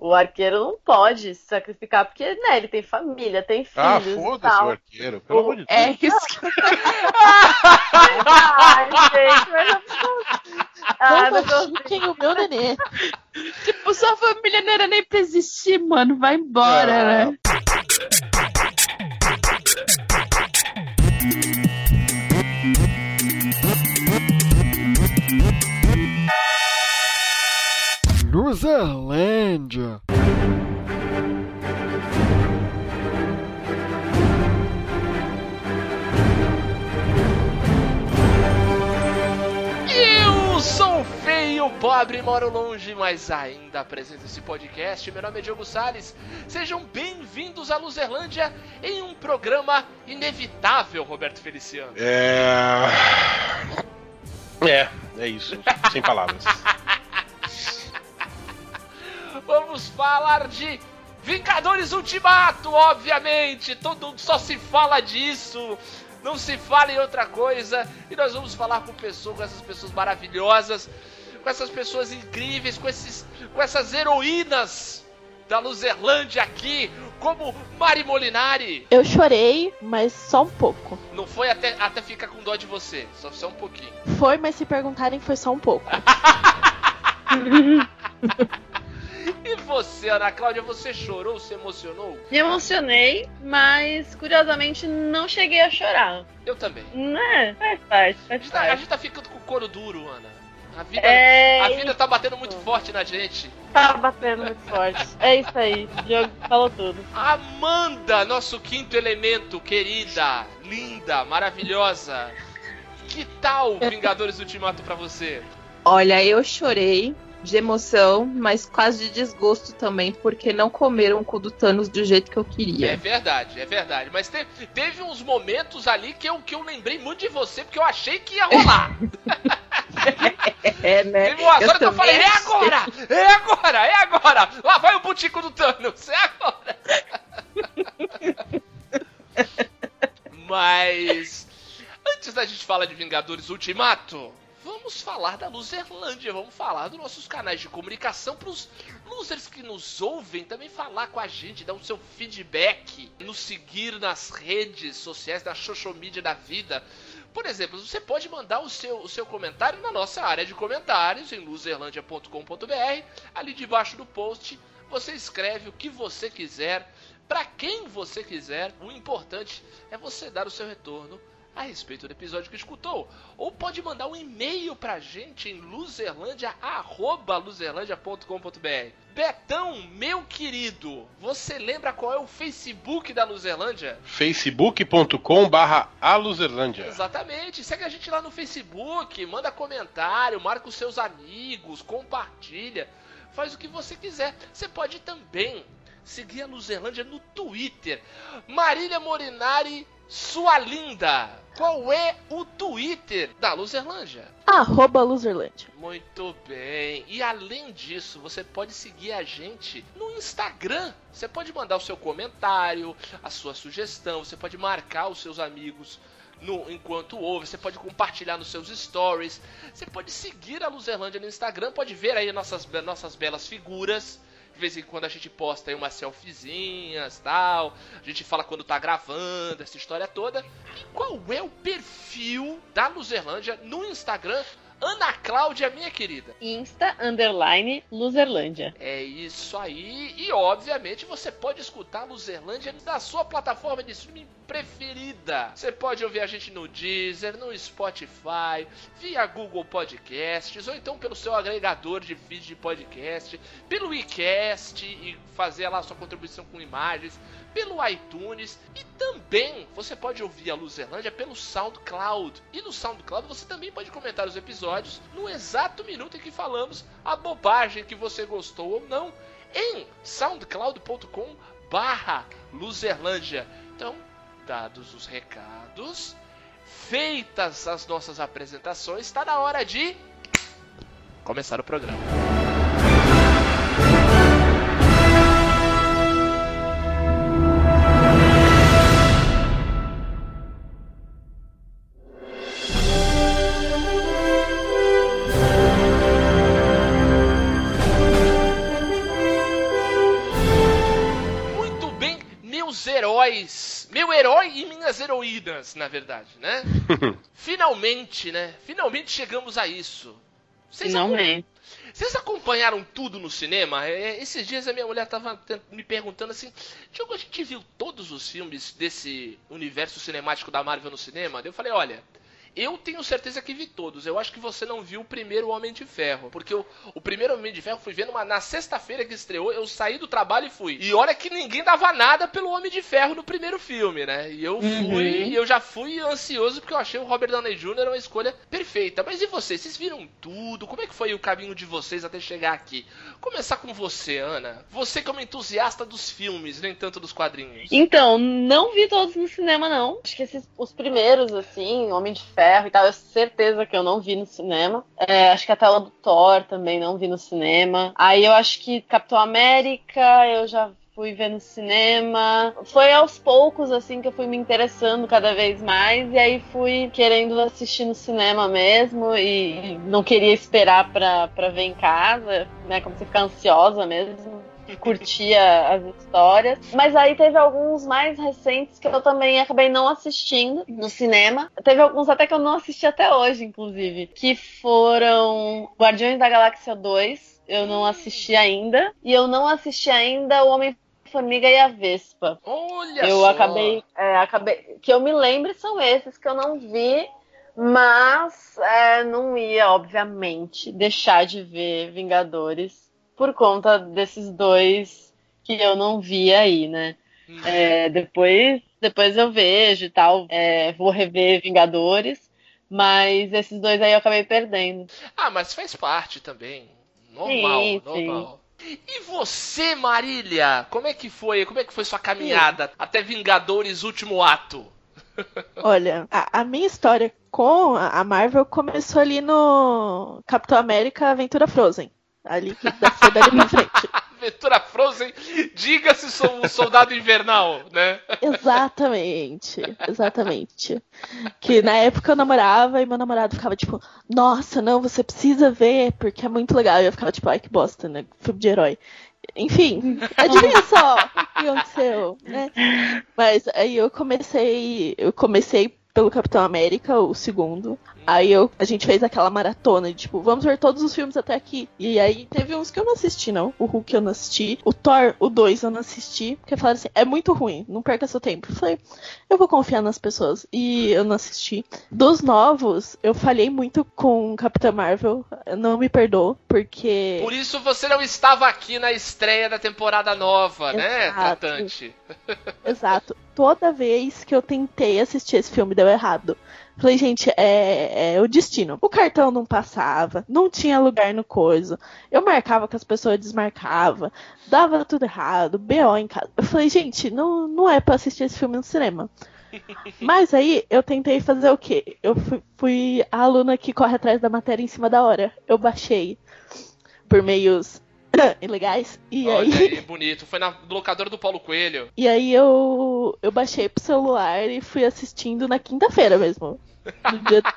o arqueiro não pode se sacrificar, porque, né, ele tem família, tem Ah, filhos e foda-se o arqueiro, pelo amor de Deus. É isso que Ai, gente, mas eu Ah, não não tô- machuquem o meu nenê. tipo, sua família não era nem pra existir, mano. Vai embora, Ah. né? Luzerlândia. Eu sou feio, pobre, moro longe, mas ainda apresento esse podcast. Meu nome é Diogo Salles. Sejam bem-vindos à Luzerlândia em um programa inevitável, Roberto Feliciano. É. É, é isso. Sem palavras. Vamos falar de Vingadores Ultimato, obviamente. Todo mundo só se fala disso. Não se fala em outra coisa. E nós vamos falar com pessoas, com essas pessoas maravilhosas, com essas pessoas incríveis, com esses, com essas heroínas da Luzerlândia aqui, como Mari Molinari. Eu chorei, mas só um pouco. Não foi até, até ficar com dó de você, só, só um pouquinho. Foi, mas se perguntarem, foi só um pouco. E você, Ana Cláudia, você chorou, se emocionou? Me emocionei, mas curiosamente não cheguei a chorar. Eu também. Né? Faz parte, A faz gente, tá, a parte. gente tá ficando com o couro duro, Ana. A vida, É, a vida tá batendo muito forte na gente. tá batendo muito forte. É isso aí, o Diogo falou tudo. Amanda, nosso quinto elemento, querida, linda, maravilhosa. Que tal Vingadores Ultimato pra você? Olha, eu chorei de emoção, mas quase de desgosto também, porque não comeram o cu do Thanos do jeito que eu É queria. verdade, é verdade. Mas te- teve uns momentos ali que eu, que eu lembrei muito de você, porque eu achei que ia rolar. É, né? Teve umas Eu horas que eu falei, é agora! É agora! É agora! Lá vai o butico do Thanos! É agora! Mas antes da gente falar de Vingadores Ultimato, vamos falar da Luzerlândia, vamos falar dos nossos canais de comunicação para os losers que nos ouvem também falar com a gente, dar o seu feedback, nos seguir nas redes sociais, na social media da vida. Por exemplo, você pode mandar o seu, o seu comentário na nossa área de comentários em luzerlandia.com.br. Ali debaixo do post você escreve o que você quiser, para quem você quiser. O importante é você dar o seu retorno a respeito do episódio que escutou. Ou pode mandar um e-mail pra gente em luzerlandia.luzerlandia.com.br. Betão, meu querido, você lembra qual é o Facebook da Luzerlândia? facebook.com barra. Exatamente. Segue a gente lá no Facebook, manda comentário, marca os seus amigos, compartilha, faz o que você quiser. Você pode também seguir a Luzerlândia no Twitter. Marília Morinari, sua linda. Qual é o Twitter da Luzerlândia? Arroba Loserland. Muito bem. E além disso, você pode seguir a gente no Instagram. Você pode mandar o seu comentário, a sua sugestão, você pode marcar os seus amigos no enquanto ouve, você pode compartilhar nos seus stories, você pode seguir a Luzerlândia no Instagram, pode ver aí nossas, nossas belas figuras. De vez em quando a gente posta aí umas selfiezinhas tal. A gente fala quando tá gravando, essa história toda. E qual é o perfil da Luzerlândia no Instagram? Ana Cláudia, minha querida. Insta underline Luzerlândia. É isso aí. E obviamente você pode escutar Luzerlândia da sua plataforma de streaming preferida. Você pode ouvir a gente no Deezer, no Spotify, via Google Podcasts, ou então pelo seu agregador de feed de podcast, pelo iCast e fazer lá sua contribuição com imagens, pelo iTunes e também você pode ouvir a Luzerlândia pelo SoundCloud. E no SoundCloud você também pode comentar os episódios no exato minuto em que falamos a bobagem que você gostou ou não em soundcloud.com barra Luzerlândia. Então, dados os recados, feitas as nossas apresentações, está na hora de começar o programa. Heróis, meu herói e minhas heroínas, na verdade, né? Finalmente, né? Finalmente chegamos a isso. Vocês Finalmente. vocês acompanharam tudo no cinema? É, Esses dias a minha mulher tava me perguntando assim: Diogo, a gente viu todos os filmes desse universo cinemático da Marvel no cinema? Daí Eu falei: olha. Eu tenho certeza que vi todos. Eu acho que você não viu o primeiro Homem de Ferro. Porque o, o primeiro Homem de Ferro fui vendo uma, na sexta-feira que estreou. Eu saí do trabalho e fui. E olha que ninguém dava nada pelo Homem de Ferro no primeiro filme, né? E eu fui. Uhum. E eu já fui ansioso porque eu achei o Robert Downey Jr. uma escolha perfeita. Mas e vocês? Vocês viram tudo? Como é que foi o caminho de vocês até chegar aqui? Começar com você, Ana. Você que é uma entusiasta dos filmes, nem tanto dos quadrinhos. Então, não vi todos no cinema, não. Acho que esses, os primeiros, assim, Homem de Ferro e tal, eu certeza que eu não vi no cinema. É, acho que a tela do Thor também não vi no cinema. Aí eu acho que Capitão América eu já fui ver no cinema. Foi aos poucos, assim, que eu fui me interessando cada vez mais. E aí fui querendo assistir no cinema mesmo. E não queria esperar pra, pra ver em casa, né? Como você fica ansiosa mesmo curtia as histórias. Mas aí teve alguns mais recentes que eu também acabei não assistindo no cinema. Teve alguns até que eu não assisti até hoje, inclusive. Que foram Guardiões da Galáxia 2. Eu não assisti ainda. E eu não assisti ainda o Homem-Formiga e a Vespa. Olha eu só. acabei, é, acabei. Que eu me lembre são esses que eu não vi. Mas é, não ia, obviamente, deixar de ver Vingadores por conta desses dois que eu não vi aí, né? Hum. É, depois, depois eu vejo e tal, é, vou rever Vingadores, mas esses dois aí eu acabei perdendo. Ah, mas faz parte também. Normal, Sim, sim. normal. E você, Marília? Como é que foi? Como é que foi sua caminhada até Vingadores Último Ato? Olha, a, a minha história com a Marvel começou ali no Capitão América Aventura Frozen. Ali que dá- foi dali pra frente. Aventura Frozen, diga-se sou um soldado invernal, né? Exatamente, exatamente. Que na época eu namorava e meu namorado ficava tipo, nossa, não, você precisa ver, porque é muito legal. E eu ficava tipo, ai que bosta, né? Filme de herói. Enfim, adivinha só o que aconteceu, né? Mas aí eu comecei, eu comecei pelo Capitão América, o segundo. Aí eu, a gente fez aquela maratona de tipo, vamos ver todos os filmes até aqui. E aí teve uns que eu não assisti, não. O Hulk eu não assisti. O Thor, o 2 eu não assisti. Porque falaram assim, é muito ruim, não perca seu tempo. Eu falei, eu vou confiar nas pessoas. E eu não assisti. Dos novos, eu falhei muito com Capitã Marvel. Não me perdoou, porque. Por isso você não estava aqui na estreia da temporada nova, né, Exato. tratante? Exato. Toda vez que eu tentei assistir esse filme deu errado. Falei, gente, é, é o destino. O cartão não passava, não tinha lugar no coisa. Eu marcava com as pessoas desmarcava, dava tudo errado, BO em casa. Eu falei, gente, não, não é pra assistir esse filme no cinema. Mas aí eu tentei fazer o quê? Eu fui, fui a aluna que corre atrás da matéria em cima da hora. Eu baixei por meios ilegais. E Olha aí. aí, bonito. Foi na locadora do Paulo Coelho. E aí eu, eu baixei pro celular e fui assistindo na quinta-feira mesmo. No dia...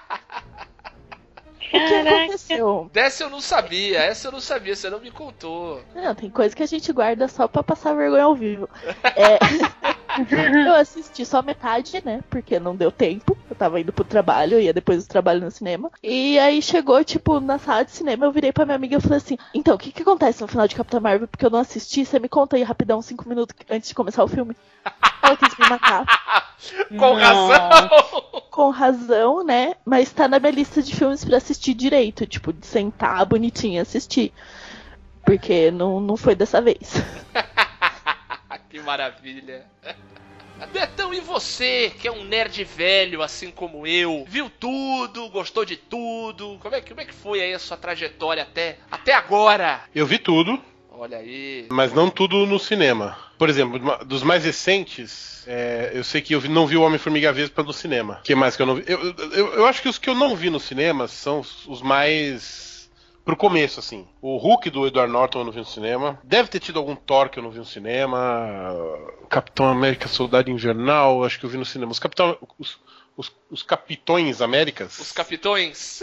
O que aconteceu? Dessa eu não sabia, essa eu não sabia, você não me contou. Não, tem coisa que a gente guarda só pra passar vergonha ao vivo. É, eu assisti só metade, né? Porque não deu tempo. Eu tava indo pro trabalho, ia depois do trabalho no cinema. E aí chegou, tipo, na sala de cinema, eu virei pra minha amiga e falei assim: Então, o que que acontece no final de Capitã Marvel? Porque eu não assisti, você me conta aí rapidão, cinco minutos antes de começar o filme. Ela quis me matar. Com razão! com razão, né? Mas tá na minha lista de filmes pra assistir direito, tipo, de sentar bonitinho e assistir. Porque não, não foi dessa vez. que maravilha. Betão, e você, que é um nerd velho, assim como eu, viu tudo, gostou de tudo? Como é, que- como é que foi aí a sua trajetória até, até agora? Eu vi tudo, Olha aí. mas não tudo no cinema. Por exemplo, dos mais recentes, é, eu sei que eu não vi o Homem-Formiga Vespa no cinema. O que mais que eu não vi? Eu, eu, eu acho que os que eu não vi no cinema são os mais. Pro começo, assim. O Hulk do Edward Norton eu não vi no cinema. Deve ter tido algum Thor que eu não vi no cinema. Capitão América Soldado Invernal, acho que eu vi no cinema. Os Capitão. Os, os, os Capitões Américas. Os capitões.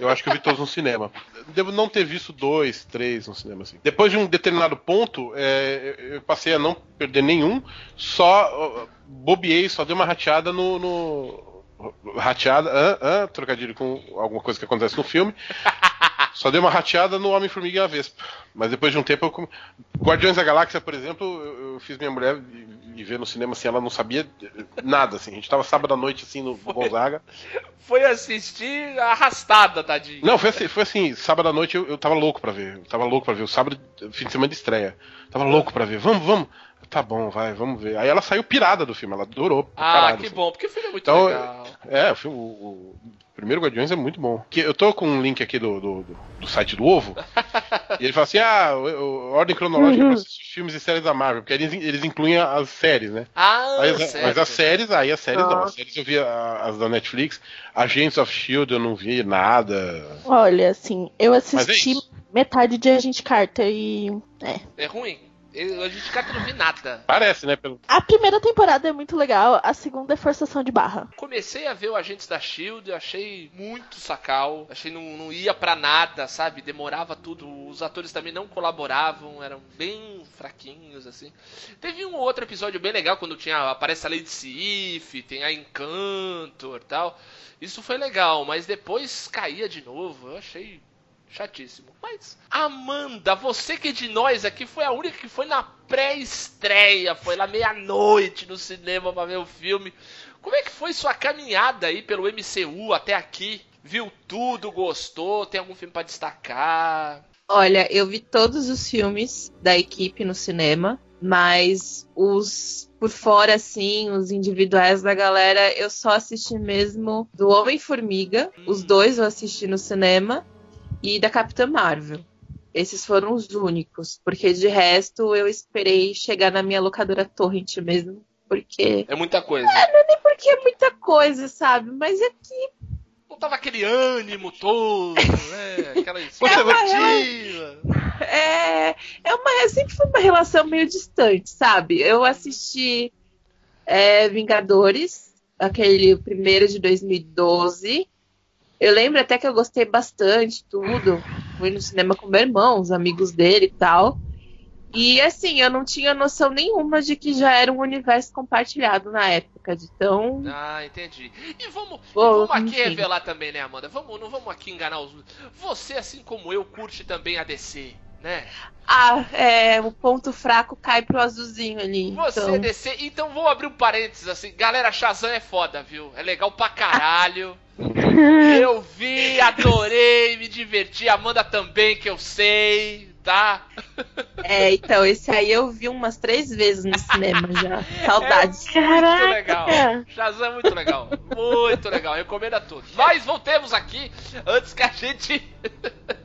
Eu acho que eu vi todos no cinema. Devo não ter visto dois, três no cinema, assim. Depois de um determinado ponto, é, eu- passei a não perder nenhum, só ó, bobeei, só dei uma rateada no. no- rateada, ah, ah, trocadilho com alguma coisa que acontece no filme. Só dei uma rateada no Homem-Formiga e a Vespa. Mas depois de um tempo eu. come- Guardiões da Galáxia, por exemplo, eu, eu fiz minha mulher ir ver no cinema assim, ela não sabia nada, assim. A gente tava sábado à noite assim no Gonzaga. Foi assistir arrastada, tadinho. Não, foi assim, foi assim sábado à noite eu, eu tava louco pra ver. Eu tava louco pra ver. O sábado, fim de semana de estreia. Tava louco pra ver. Vamos, vamos. Tá bom, vai, vamos ver. Aí ela saiu pirada do filme, ela adorou. Ah, caralho, que assim. bom, porque o filme é muito Então, legal. É, o, filme, o, o primeiro Guardiões é muito bom. Que eu tô com um link aqui do, do, do- do site do Ovo. e ele fala assim: ah, o, o- ordem cronológica pra assistir filmes e séries da Marvel. Porque eles, eles incluem as séries, né? Ah, Mas, certo. mas as séries, aí as séries não. Ah. As séries eu vi a- as da Netflix. Agents of Shield eu não vi nada. Olha, assim, eu é assisti isso. metade de Agente Carter e. É. É ruim. Eu- A gente cara não vi nada. Parece, né? Pelo... A primeira temporada é muito legal, a segunda é forçação de barra. Comecei a ver o Agentes da Shield, eu achei muito sacal. Achei não, não ia pra nada, sabe? Demorava tudo. Os atores também não colaboravam, eram bem fraquinhos, assim. Teve um outro episódio bem legal quando tinha. Aparece a Lady Sif, tem a Encantor e tal. Isso foi legal, mas depois caía de novo. Eu achei chatíssimo. Mas, Amanda, você que é de nós aqui foi a única que foi na pré-estreia, foi lá meia-noite no cinema pra ver o filme. Como é que foi sua caminhada aí pelo MCU até aqui? Viu tudo, gostou? Tem algum filme pra destacar? Olha, eu vi todos os filmes da equipe no cinema, mas os por fora, assim, os individuais da galera, eu só assisti mesmo do Homem-Formiga. Os dois eu assisti no cinema. E da Capitã Marvel. Esses foram os únicos. Porque de resto eu esperei chegar na minha locadora Torrent mesmo. Porque. É muita coisa. Porque é muita coisa, sabe? Mas é que Não tava aquele ânimo todo, né? Aquela vai- expectativa. É, é uma, sempre foi uma relação meio distante, sabe? Eu assisti é, Vingadores, aquele primeiro de 2012. Eu lembro até que eu gostei bastante, tudo. Fui no cinema com meu irmão, os amigos dele e tal. E assim, eu não tinha noção nenhuma de que já era um universo compartilhado na época, de tão. Ah, entendi. E vamos, e vamos aqui revelar também, né, Amanda? Vamos, não vamos aqui enganar os. Você, assim como eu, curte também a DC, né? Ah, é, o ponto fraco cai pro azulzinho ali. Você então... é DC. Então vou abrir um parênteses assim. Galera, Shazam é foda, viu? É legal pra caralho. Eu vi, adorei, me diverti. Amanda também, que eu sei, tá? É, então, esse aí eu vi umas três vezes no cinema já. Saudades. Muito legal. Shazam é muito legal. Muito legal. Recomendo a todos. Mas voltemos aqui antes que a gente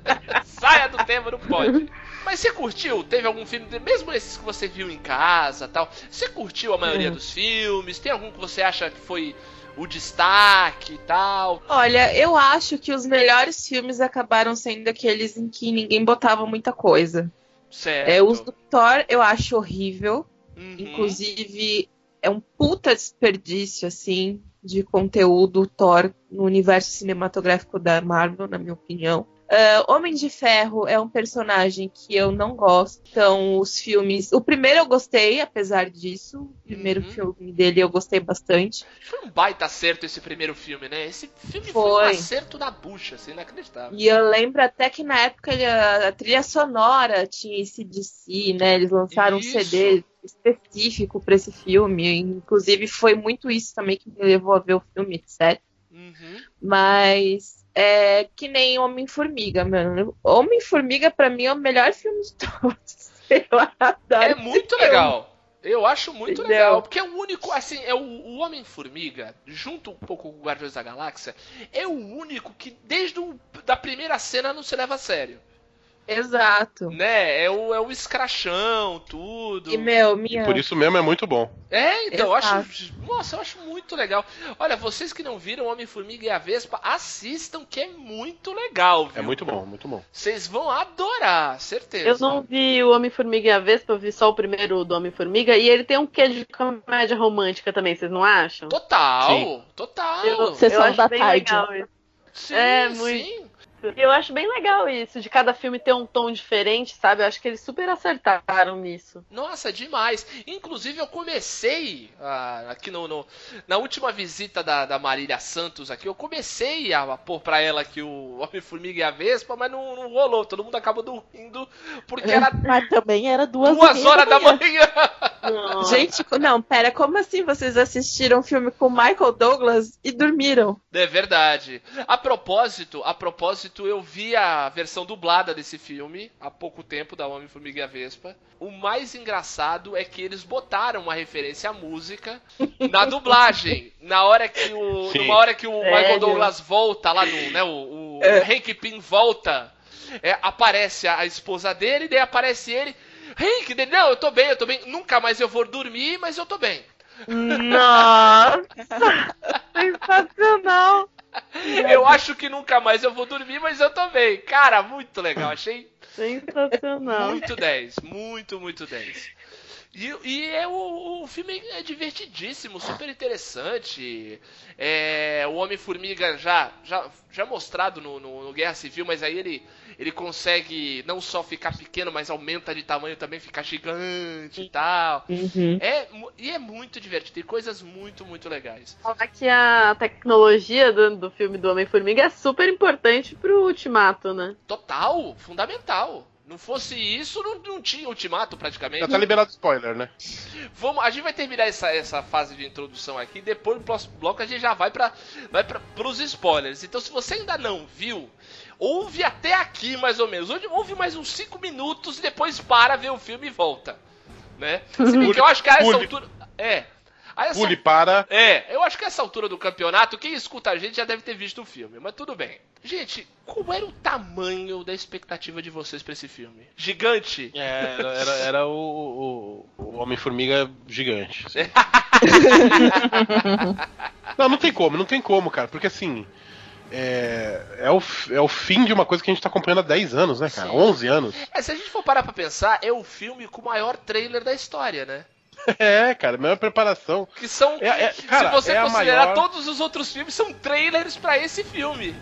saia do tema, não pode. Mas você curtiu? Teve algum filme, mesmo esses que você viu em casa tal? Você curtiu a maioria dos filmes? Tem algum que você acha que foi o destaque e tal? Olha, eu acho que os melhores filmes acabaram sendo aqueles em que ninguém botava muita coisa. Certo. É, os do Thor eu acho horrível. Uhum. Inclusive, é um puta desperdício, assim, de conteúdo Thor no universo cinematográfico da Marvel, na minha opinião. Ah, Homem de Ferro é um personagem que eu não gosto. Então, os filmes. O primeiro eu gostei, apesar disso. O primeiro Uhum. filme dele eu gostei bastante. Foi um baita acerto esse primeiro filme, né? Esse filme foi, um Foi. acerto na bucha, assim, inacreditável. E eu lembro até que na época a trilha sonora tinha esse DC, né? Eles lançaram Isso. um CD específico para esse filme. Inclusive, foi muito isso também que me levou a ver o filme, etc. Uhum. Mas é que nem Homem-Formiga, mano. Homem-Formiga, pra mim, é o melhor filme de todos. É muito filme. legal. Eu acho muito Entendeu? legal. Porque é o único, assim, é o, o Homem-Formiga, junto um pouco com o Guardiões da Galáxia, é o único que desde o, da primeira cena não se leva a sério. Exato. Né? É o, é o escrachão, tudo. E, meu, E minha. por isso mesmo é muito bom. É, então, eu Exato. acho. Nossa, eu acho muito legal. Olha, vocês que não viram Homem-Formiga e a Vespa, assistam, que é muito legal, viu? É muito bom, muito bom. Vocês vão adorar, certeza. Eu não vi o Homem-Formiga e a Vespa, eu vi só o primeiro do Homem-Formiga. E ele tem um quê de comédia romântica também, vocês não acham? Total, Sim. total. Eu, Sessão eu da tarde. legal isso. Sim, É, sim. Muito. E eu acho bem legal isso, de cada filme ter um tom diferente, sabe? Eu acho que eles super acertaram nisso. Nossa, demais. Inclusive, eu comecei ah, aqui no, no- na última visita da, da Marília Santos aqui, eu comecei a pôr pra ela aqui o Homem-Formiga e a Vespa, mas não, não rolou. Todo mundo acabou dormindo porque era Mas também era duas, duas horas da manhã. Nossa. Gente, não, pera, como assim vocês assistiram um filme com Michael Douglas e dormiram? É verdade. A propósito, a propósito, eu vi a versão dublada desse filme há pouco tempo da Homem-Formiga e a Vespa. O mais engraçado é que eles botaram uma referência à música na dublagem. Na hora que o, Sim. numa hora que o Michael Sério? Douglas volta lá no, né, o, o É. Hank Pym volta, é, aparece a, a esposa dele, daí aparece ele. Hank, dele, não, eu tô bem, eu tô bem. Nunca mais eu vou dormir, mas eu tô bem. Nossa! Sensacional! Eu acho que nunca mais eu vou dormir, mas eu tô bem. Cara, muito legal. Achei Sensacional. muito 10. Muito, muito 10. E, e é o, o filme é divertidíssimo, super interessante. É, o Homem-Formiga já, já, já mostrado no, no- no Guerra Civil, mas aí ele, ele consegue não só ficar pequeno, mas aumenta de tamanho também, ficar gigante e tal. É, mu- e é muito divertido, tem coisas muito, muito legais. Falar que a tecnologia do, do filme do Homem-Formiga é super importante pro Ultimato, né? Total, fundamental. Não fosse isso, não, não tinha ultimato praticamente. Já tá liberado spoiler, né? Vamos, a gente vai terminar essa, essa fase de introdução aqui. Depois, no próximo bloco, a gente já vai para vai pra, pros spoilers. Então, se você ainda não viu, ouve até aqui mais ou menos. Ouve, mais uns 5 minutos, depois para ver o filme e volta. Né? Se bem que eu acho que a essa altura. É. Essa, Pule para. é, eu acho que essa altura do campeonato, quem escuta a gente já deve ter visto o filme, mas tudo bem. Gente, qual era o tamanho da expectativa de vocês pra esse filme? Gigante? É, era, era, era o, o, o Homem-Formiga gigante. assim. não, não tem como, não tem como, cara. Porque assim. É, é, o, é o fim de uma coisa que a gente tá acompanhando há 10 anos, né, cara? Sim. 11 anos. É, se a gente for parar pra pensar, é o filme com o maior trailer da história, né? É, cara, melhor preparação. Que são. É- é- cara, se você é considerar maior- todos os outros filmes, são trailers pra esse filme.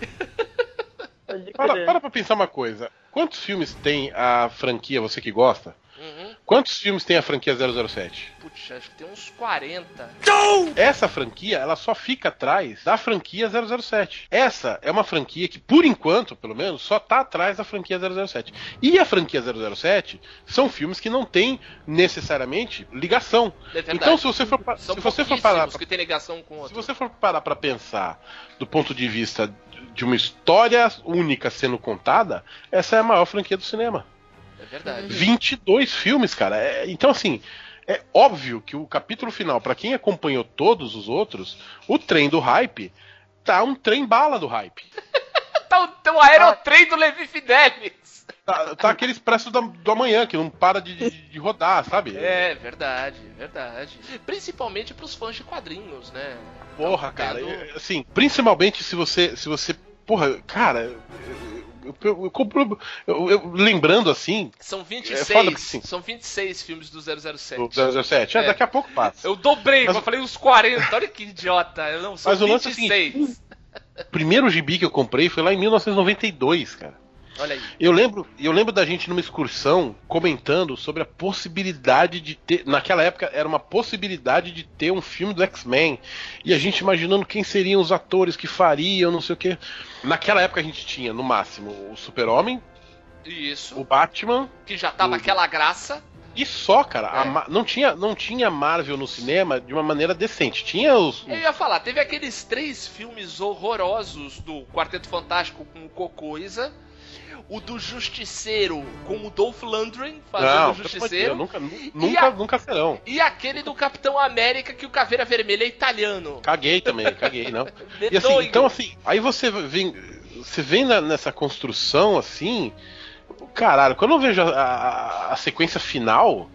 Para, para pra pensar uma coisa. Quantos filmes tem a franquia, você que gosta? Uhum. Quantos filmes tem a franquia 007? Putz, acho que tem uns 40. Essa franquia, ela só fica atrás da franquia 007. Essa é uma franquia que, por enquanto, pelo menos, só tá atrás da franquia 007. E a franquia 007 são filmes que não têm necessariamente ligação. É verdade. Então, se você for, São se você for parar pouquíssimos que tem ligação com o Se outro. você for parar pra pensar do ponto de vista de uma história única sendo contada, essa é a maior franquia do cinema. É verdade. 22 filmes, cara. É- então, assim, é óbvio que o capítulo final, pra quem acompanhou todos os outros, o trem do hype tá um trem bala do hype. Tá o teu aerotrem do Levi Fidelis. Tá, tá aquele expresso da- do amanhã que não para de, de- de rodar, sabe? É verdade, verdade. Principalmente pros fãs de quadrinhos, né? Porra, Tá cara. Assim, principalmente se você. Se você. Porra, cara. Eu, eu, eu eu- lembrando assim, São É 26, foda porque, sim. são 26 filmes do 007. do 007, é, É. daqui a pouco passa. Eu dobrei, Mas- eu falei uns 40, olha que idiota. Eu não, são Mas o lance é o 26. O primeiro gibi que eu comprei foi lá em 1992, cara. Olha aí. Eu lembro, eu lembro da gente numa excursão comentando sobre a possibilidade de ter. Naquela época era uma possibilidade de ter um filme do X-Men. E a gente imaginando quem seriam os atores que fariam, não sei o quê. Naquela época a gente tinha, no máximo, o Super-Homem, Isso. o Batman. Que já tava o- aquela graça. E só, cara. a É. Ma- não, tinha, não tinha Marvel no cinema de uma maneira decente. Tinha os. Eu ia falar, teve aqueles três filmes horrorosos do Quarteto Fantástico com o Cocoisa. O do Justiceiro com o Dolph Lundgren fazendo Não, o Justiceiro. Nunca, nu- nunca, a- nunca serão. E aquele do Capitão América que o Caveira Vermelha é italiano. Caguei também, caguei, não. E assim, então assim, aí você vem, você vem na- nessa construção assim, caralho, quando eu vejo a, a- a sequência final,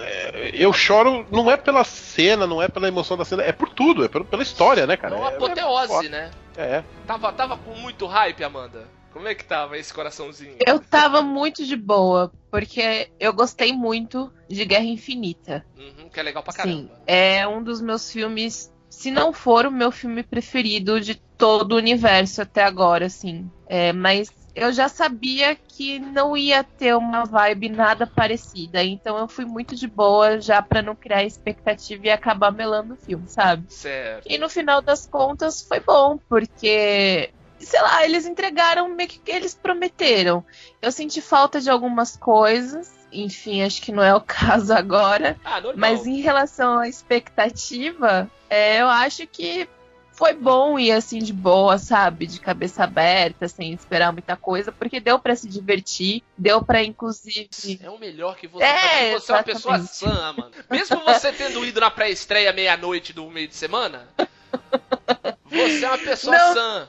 é, eu choro, não é pela cena, não é pela emoção da cena, é por tudo, é pela história, né, cara? É uma É- apoteose, né? É, é. Tava, tava com muito hype, Amanda. Como é que tava esse coraçãozinho? Eu tava muito de boa, porque eu gostei muito de Guerra Infinita. Uhum, que é legal pra Sim, caramba. é um dos meus filmes, se não for o meu filme preferido de todo o universo até agora, assim. É, mas eu já sabia que não ia ter uma vibe nada parecida. Então eu fui muito de boa já pra não criar expectativa e acabar melando o filme, sabe? Certo. E no final das contas foi bom, porque. Sei lá, eles entregaram meio que o que eles prometeram. Eu senti falta de algumas coisas, enfim, acho que não é o caso agora. Ah. Mas em relação à expectativa, é, eu acho que foi bom ir assim de boa, sabe? De cabeça aberta, sem esperar muita coisa, porque deu pra se divertir, deu pra inclusive. É o melhor que você É. Você é uma pessoa exatamente. sã, mano. Mesmo você tendo ido na pré-estreia meia-noite do meio de semana, você é uma pessoa Não. sã.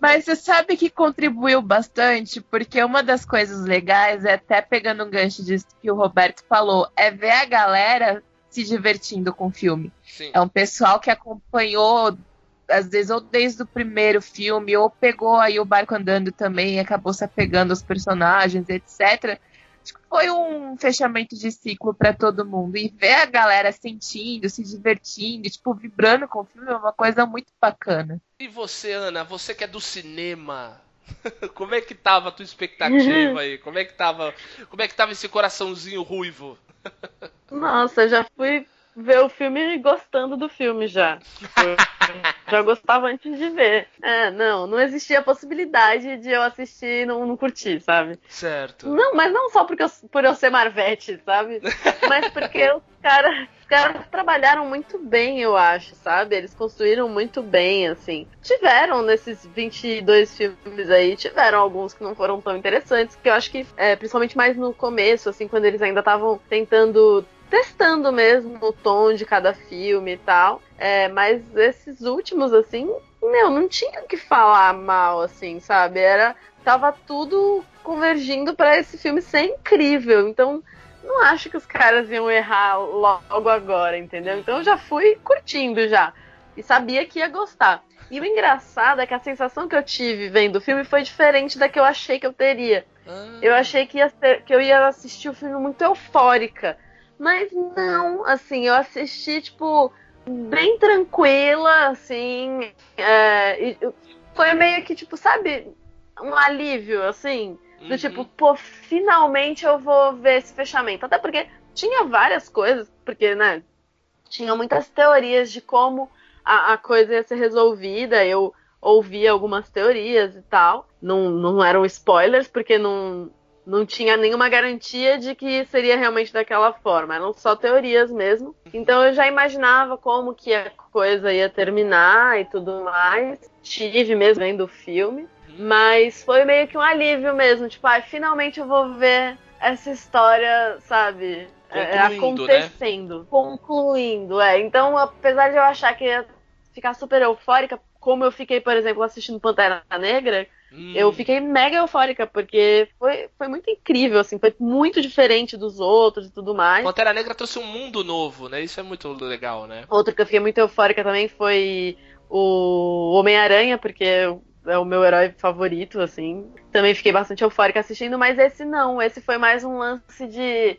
Mas você sabe que contribuiu bastante, porque uma das coisas legais, é até pegando um gancho disso que o Roberto falou, é ver a galera se divertindo com o filme. Sim. É um pessoal que acompanhou, às vezes, ou desde o primeiro filme, ou pegou aí o barco andando também e acabou se apegando aos personagens, etc. Acho que foi um fechamento de ciclo pra todo mundo. E ver a galera sentindo, se divertindo, tipo, vibrando com o filme é uma coisa muito bacana. E você, Ana, você que é do cinema, como é que tava a tua expectativa aí? Como é que tava, como é que tava esse coraçãozinho ruivo? Nossa, eu já fui ver o filme gostando do filme já. Eu já gostava antes de ver. É, não, não existia a possibilidade de eu assistir e não, não curtir, sabe? Certo. Não, mas não só porque eu, por eu ser Marvete, sabe? Mas porque os caras os caras trabalharam muito bem, eu acho, sabe? Eles construíram muito bem, assim. Tiveram nesses 22 filmes aí, tiveram alguns que não foram tão interessantes, que eu acho que, é, principalmente mais no começo, assim, quando eles ainda estavam tentando testando mesmo o tom de cada filme e tal. É, mas esses últimos, assim, meu, não tinha o que falar mal, assim, sabe? Era. Tava tudo convergindo pra esse filme ser incrível. Então, não acho que os caras iam errar logo agora, entendeu? Então eu já fui curtindo já. E sabia que ia gostar. E o engraçado é que a sensação que eu tive vendo o filme foi diferente da que eu achei que eu teria. Ah, Eu achei que, ia ser- que eu ia assistir o filme muito eufórica. Mas não, assim, eu assisti, tipo, bem tranquila, assim. é, foi meio que, tipo, sabe, um alívio, assim. Do uhum. tipo, pô, finalmente eu vou ver esse fechamento. Até porque tinha várias coisas, porque, né, tinha muitas teorias de como a, a coisa ia ser resolvida. Eu ouvi algumas teorias e tal. Não, não eram spoilers, porque não, não tinha nenhuma garantia de que seria realmente daquela forma. Eram só teorias mesmo. Então eu já imaginava como que a coisa ia terminar e tudo mais. Tive mesmo vendo o filme. Mas foi meio que um alívio mesmo. Tipo, ai, finalmente eu vou ver essa história, sabe? é, Concluindo, né? acontecendo. Concluindo, é. Então, apesar de eu achar que ia ficar super eufórica, como eu fiquei, por exemplo, assistindo Pantera Negra, Hum. eu fiquei mega eufórica, porque foi, foi muito incrível, assim, foi muito diferente dos outros e tudo mais. Pantera Negra trouxe um mundo novo, né? Isso é muito legal, né? Outro que eu fiquei muito eufórica também foi o Homem-Aranha, porque é o meu herói favorito, assim. Também fiquei bastante eufórica assistindo, mas esse não. Esse foi mais um lance de.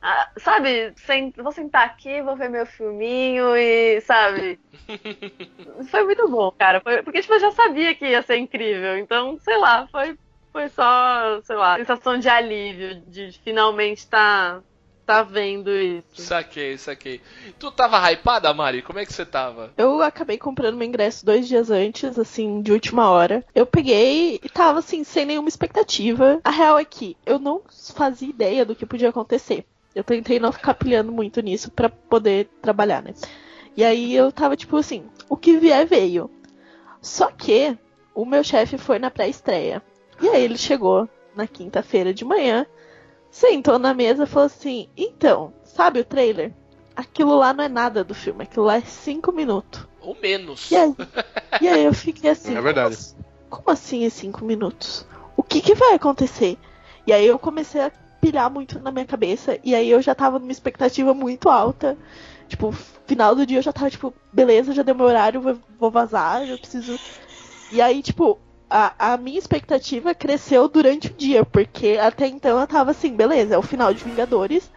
Ah, sabe, sen- vou sentar aqui, vou ver meu filminho e, sabe? foi muito bom, cara. Foi- porque, tipo, eu já sabia que ia ser incrível. Então, sei lá, foi, foi só, sei lá, sensação de alívio, de finalmente estar tá, vendo isso. Saquei, saquei. Tu tava hypada, Mari? Como é que você tava? Eu acabei comprando meu ingresso dois dias antes, assim, de última hora. Eu peguei e tava, assim, sem nenhuma expectativa. A real é que eu não fazia ideia do que podia acontecer. Eu tentei não ficar pilhando muito nisso pra poder trabalhar, né? E aí eu tava tipo assim, o que vier veio. Só que o meu chefe foi na pré-estreia. E aí ele chegou na quinta-feira de manhã, sentou na mesa e falou assim: Então, sabe o trailer? Aquilo lá não é nada do filme, aquilo lá é cinco minutos. Ou menos. E aí, e aí eu fiquei assim. É verdade. Como, assim- como assim é cinco minutos? O que, que vai acontecer? E aí eu comecei a pilhar muito na minha cabeça. E aí eu já tava numa expectativa muito alta. Tipo, final do dia eu já tava, tipo, beleza, já deu meu horário, vou, vou vazar, eu preciso. E aí, tipo, a, a minha expectativa cresceu durante o dia, porque até então eu tava assim, beleza, é o final de Vingadores.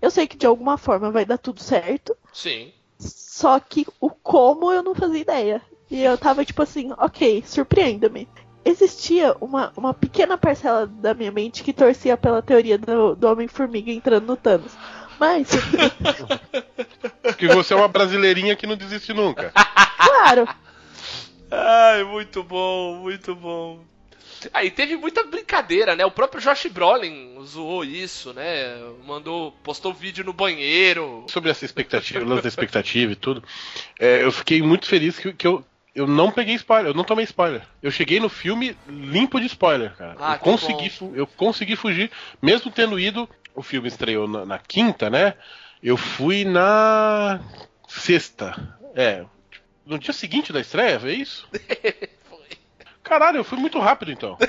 Eu sei que de alguma forma vai dar tudo certo. Sim. Só que o como eu não fazia ideia. E eu tava tipo assim, ok, surpreenda-me. Existia uma, uma pequena parcela da minha mente que torcia pela teoria do, do Homem-Formiga entrando no Thanos. Mas, Que você é uma brasileirinha que não desiste nunca. claro, Ai, muito bom, muito bom. Aí teve muita brincadeira, né? O próprio Josh Brolin zoou isso, né? Mandou, postou vídeo no banheiro. Sobre essa expectativa, o lance da expectativa e tudo, é, eu fiquei muito feliz que, que eu, eu não peguei spoiler, eu não tomei spoiler. Eu cheguei no filme limpo de spoiler, cara. Ah, eu, consegui, bom. eu consegui fugir, mesmo tendo ido. O filme estreou na, na quinta, né? Eu fui na sexta. É. No dia seguinte da estreia, é isso? Caralho, eu fui muito rápido então.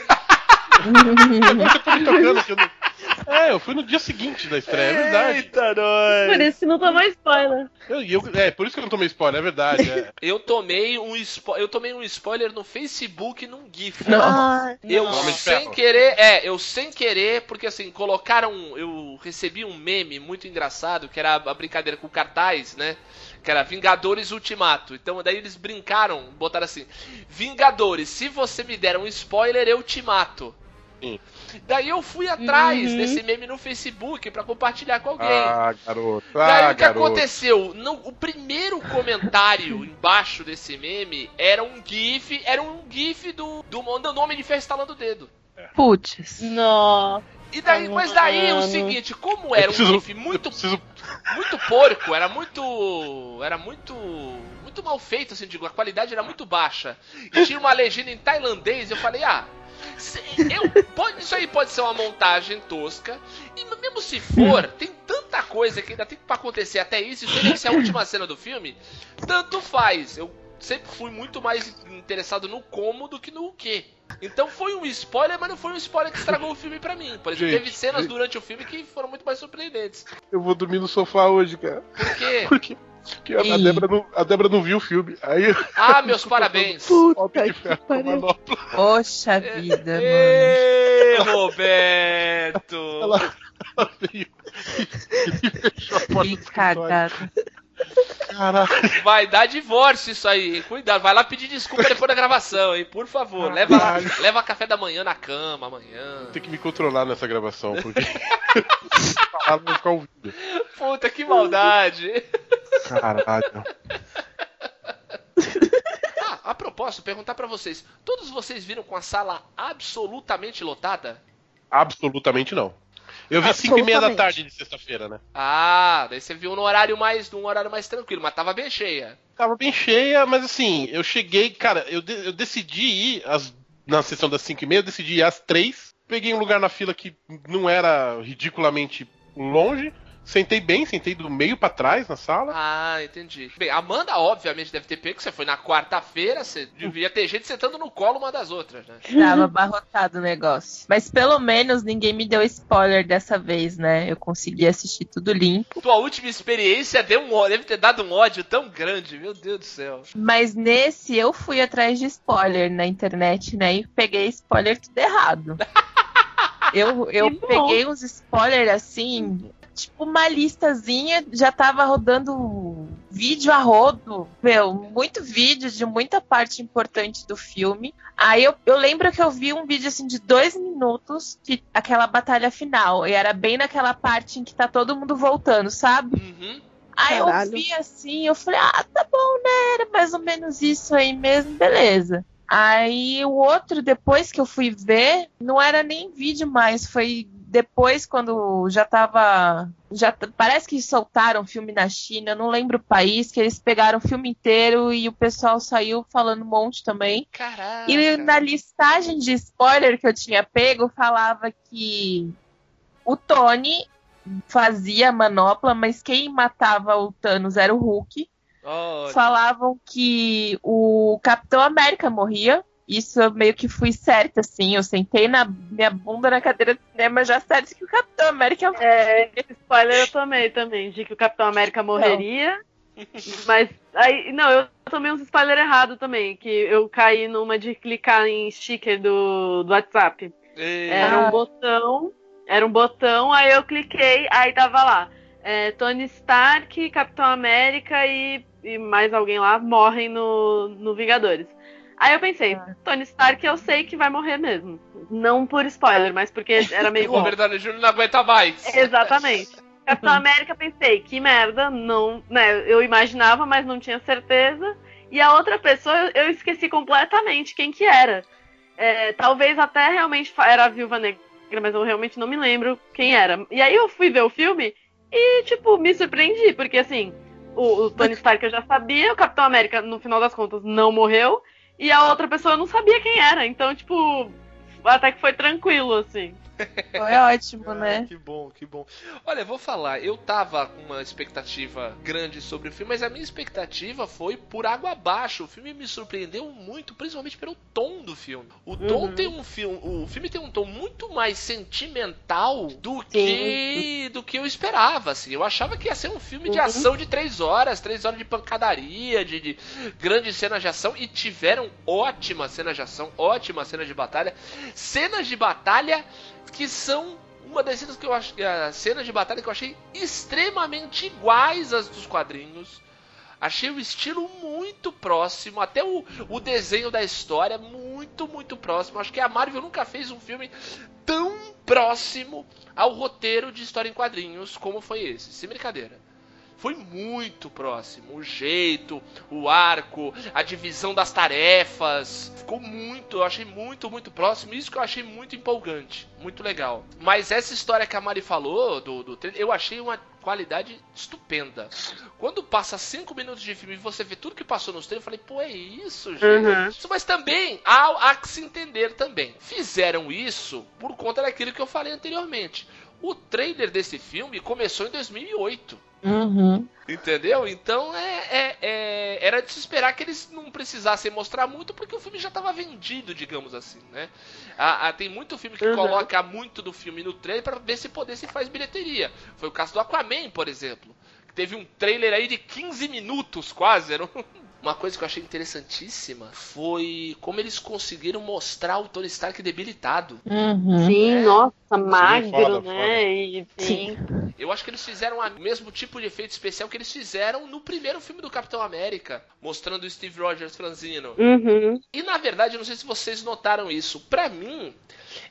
Que eu tô me tocando que eu não- É, eu fui no dia seguinte da estreia, é verdade. Eita, nós! Por isso que não tomou spoiler. Eu- eu- é, por isso que eu não tomei spoiler, é verdade. é. Eu tomei um spo... eu tomei um spoiler no Facebook num GIF. ah, Eu de sem querer, é, eu sem querer, porque assim, colocaram, eu recebi um meme muito engraçado, que era a brincadeira com cartaz, né? Que era Vingadores Ultimato. Então daí eles brincaram, botaram assim: Vingadores, se você me der um spoiler, eu te mato. Daí eu fui atrás Uhum. desse meme no Facebook pra compartilhar com alguém. Ah, garoto. Daí Ah, o que garoto. aconteceu? No, o primeiro comentário embaixo desse meme era um GIF, era um GIF do, do, do Homem de Ferro estalando o dedo. Putz. Nossa. E daí, mas daí o Mano. seguinte, como era um preciso- GIF eu muito, preciso- muito porco, era muito. Era muito. Muito mal feito, assim, digo, a qualidade era muito baixa. E tinha uma legenda em tailandês, eu falei, ah. Eu, pode, isso aí pode ser uma montagem tosca. E mesmo se for, tem tanta coisa que ainda tem pra acontecer até isso. Isso deve ser a última cena do filme. Tanto faz. Eu sempre fui muito mais interessado no como do que no que. Então foi um spoiler, mas não foi um spoiler que estragou o filme pra mim. Por exemplo, Gente, teve cenas gente. durante o filme que foram muito mais surpreendentes. Eu vou dormir no sofá hoje, cara. Por quê? Porque, porque a. Débora não, a Débora não viu o filme. Aí Ah, meus parabéns. puta que pariu. Poxa vida, mano. Ê, Roberto! Ela, ela veio e, e fechou a porta Que do escritório. Caralho. Vai dar divórcio isso aí, hein? Cuidado, vai lá pedir desculpa depois da gravação, hein? Por favor, leva, lá, Caralho. leva café da manhã na cama amanhã. Tem que me controlar nessa gravação, porque. Vai ficar ouvindo. Puta, que maldade! Caralho. Ah, a propósito, perguntar pra vocês: todos vocês viram com a sala absolutamente lotada? Absolutamente não. Eu vi 5 e meia da tarde de sexta-feira, né? Ah, daí você viu no horário mais, num horário mais tranquilo, mas tava bem cheia. Tava bem cheia, mas assim, eu cheguei, cara, eu, de- eu decidi ir às- na sessão das 5 e meia, eu decidi ir às 3. Peguei um lugar na fila que não era ridiculamente longe. Sentei bem, sentei do meio pra trás na sala. Ah, entendi. Bem, a Amanda, obviamente, deve ter pego, que você foi na quarta-feira, você devia ter gente sentando no colo uma das outras, né? Tava abarrotado o negócio. Mas pelo menos ninguém me deu spoiler dessa vez, né? Eu consegui assistir tudo limpo. Tua última experiência deu um, deve ter dado um ódio tão grande, meu Deus do céu. Mas nesse eu fui atrás de spoiler na internet, né? E peguei spoiler tudo errado. Eu, eu peguei uns spoilers assim, tipo uma listazinha, já tava rodando vídeo a rodo, meu, muito vídeo de muita parte importante do filme. Aí eu, eu lembro que eu vi um vídeo assim de dois minutos de aquela batalha final. E era bem naquela parte em que tá todo mundo voltando, sabe? Uhum. Aí eu Caralho. vi assim, eu falei, ah, tá bom, né? Era mais ou menos isso aí mesmo, beleza. Aí o outro, depois que eu fui ver, não era nem vídeo mais, foi depois quando já tava. Já, parece que soltaram filme na China, não lembro o país, que eles pegaram o filme inteiro e o pessoal saiu falando um monte também. Caraca. E na listagem de spoiler que eu tinha pego, falava que o Tony fazia a manopla, mas quem matava o Thanos era o Hulk. Ótimo. Falavam que o Capitão América morria. Isso eu meio que fui certa, assim. Eu sentei na minha bunda na cadeira de cinema já certo que o Capitão América É, esse spoiler eu tomei também, de que o Capitão América morreria. Mas aí, não, eu tomei uns spoiler errado também, que eu caí numa de clicar em sticker do, do WhatsApp. Ei, Era um botão, era um botão, aí eu cliquei, aí tava lá. é, Tony Stark, Capitão América e, e mais alguém lá morrem no, no Vingadores. Aí eu pensei, Ah. Tony Stark eu sei que vai morrer mesmo. Não por spoiler, mas porque era meio O Robert Downey Jr. não aguenta mais. Exatamente. Capitão América, pensei, que merda, não, né, eu imaginava, mas não tinha certeza. E a outra pessoa, eu esqueci completamente quem que era. É, talvez até realmente era a Viúva Negra, mas eu realmente não me lembro quem era. E aí eu fui ver o filme e, tipo, me surpreendi, porque assim, o, o Tony Stark eu já sabia, o Capitão América, no final das contas, não morreu, e a outra pessoa não sabia quem era. Então, tipo, até que foi tranquilo, assim. Foi ótimo, Ah, né? Que bom, que bom. Olha, vou falar, eu tava com uma expectativa grande sobre o filme, mas a minha expectativa foi por água abaixo. O filme me surpreendeu muito, principalmente pelo tom do filme. O tom Uhum. tem um filme, o filme tem um tom muito mais sentimental do que do que eu esperava, assim. Eu achava que ia ser um filme de Uhum. ação de três horas, três horas de pancadaria, de, de grandes cenas de ação e tiveram ótimas cenas de ação, ótimas cenas de batalha, cenas de batalha que são uma das cenas que eu acho, as cenas de batalha que eu achei extremamente iguais às dos quadrinhos. Achei o estilo muito próximo, até o, o desenho da história muito, muito próximo. Acho que a Marvel nunca fez um filme tão próximo ao roteiro de história em quadrinhos como foi esse. Sem brincadeira. Foi muito próximo. O jeito, o arco, a divisão das tarefas. Ficou muito, eu achei muito, muito próximo. Isso que eu achei muito empolgante. Muito legal. Mas essa história que a Mari falou do, do eu achei uma qualidade estupenda. Quando passa cinco minutos de filme e você vê tudo que passou nos trailers, eu falei, pô, é isso, gente. Uhum. Mas também há, há que se entender também. Fizeram isso por conta daquilo que eu falei anteriormente. O trailer desse filme começou em 2008. Uhum. Entendeu? Então é, é- é- era de se esperar que eles não precisassem mostrar muito, porque o filme já estava vendido, digamos assim, né? Ah, ah, tem muito filme que Uhum. coloca muito do filme no trailer para ver se poder se faz bilheteria. Foi o caso do Aquaman, por exemplo. Que teve um trailer aí de 15 minutos quase. Era um- Uma coisa que eu achei interessantíssima foi como eles conseguiram mostrar o Tony Stark debilitado. Uhum. Sim, nossa, magro, foda, né? E, Sim. Eu acho que eles fizeram o mesmo tipo de efeito especial que eles fizeram no primeiro filme do Capitão América, mostrando o Steve Rogers franzino. Uhum. E na verdade, eu não sei se vocês notaram isso, pra mim,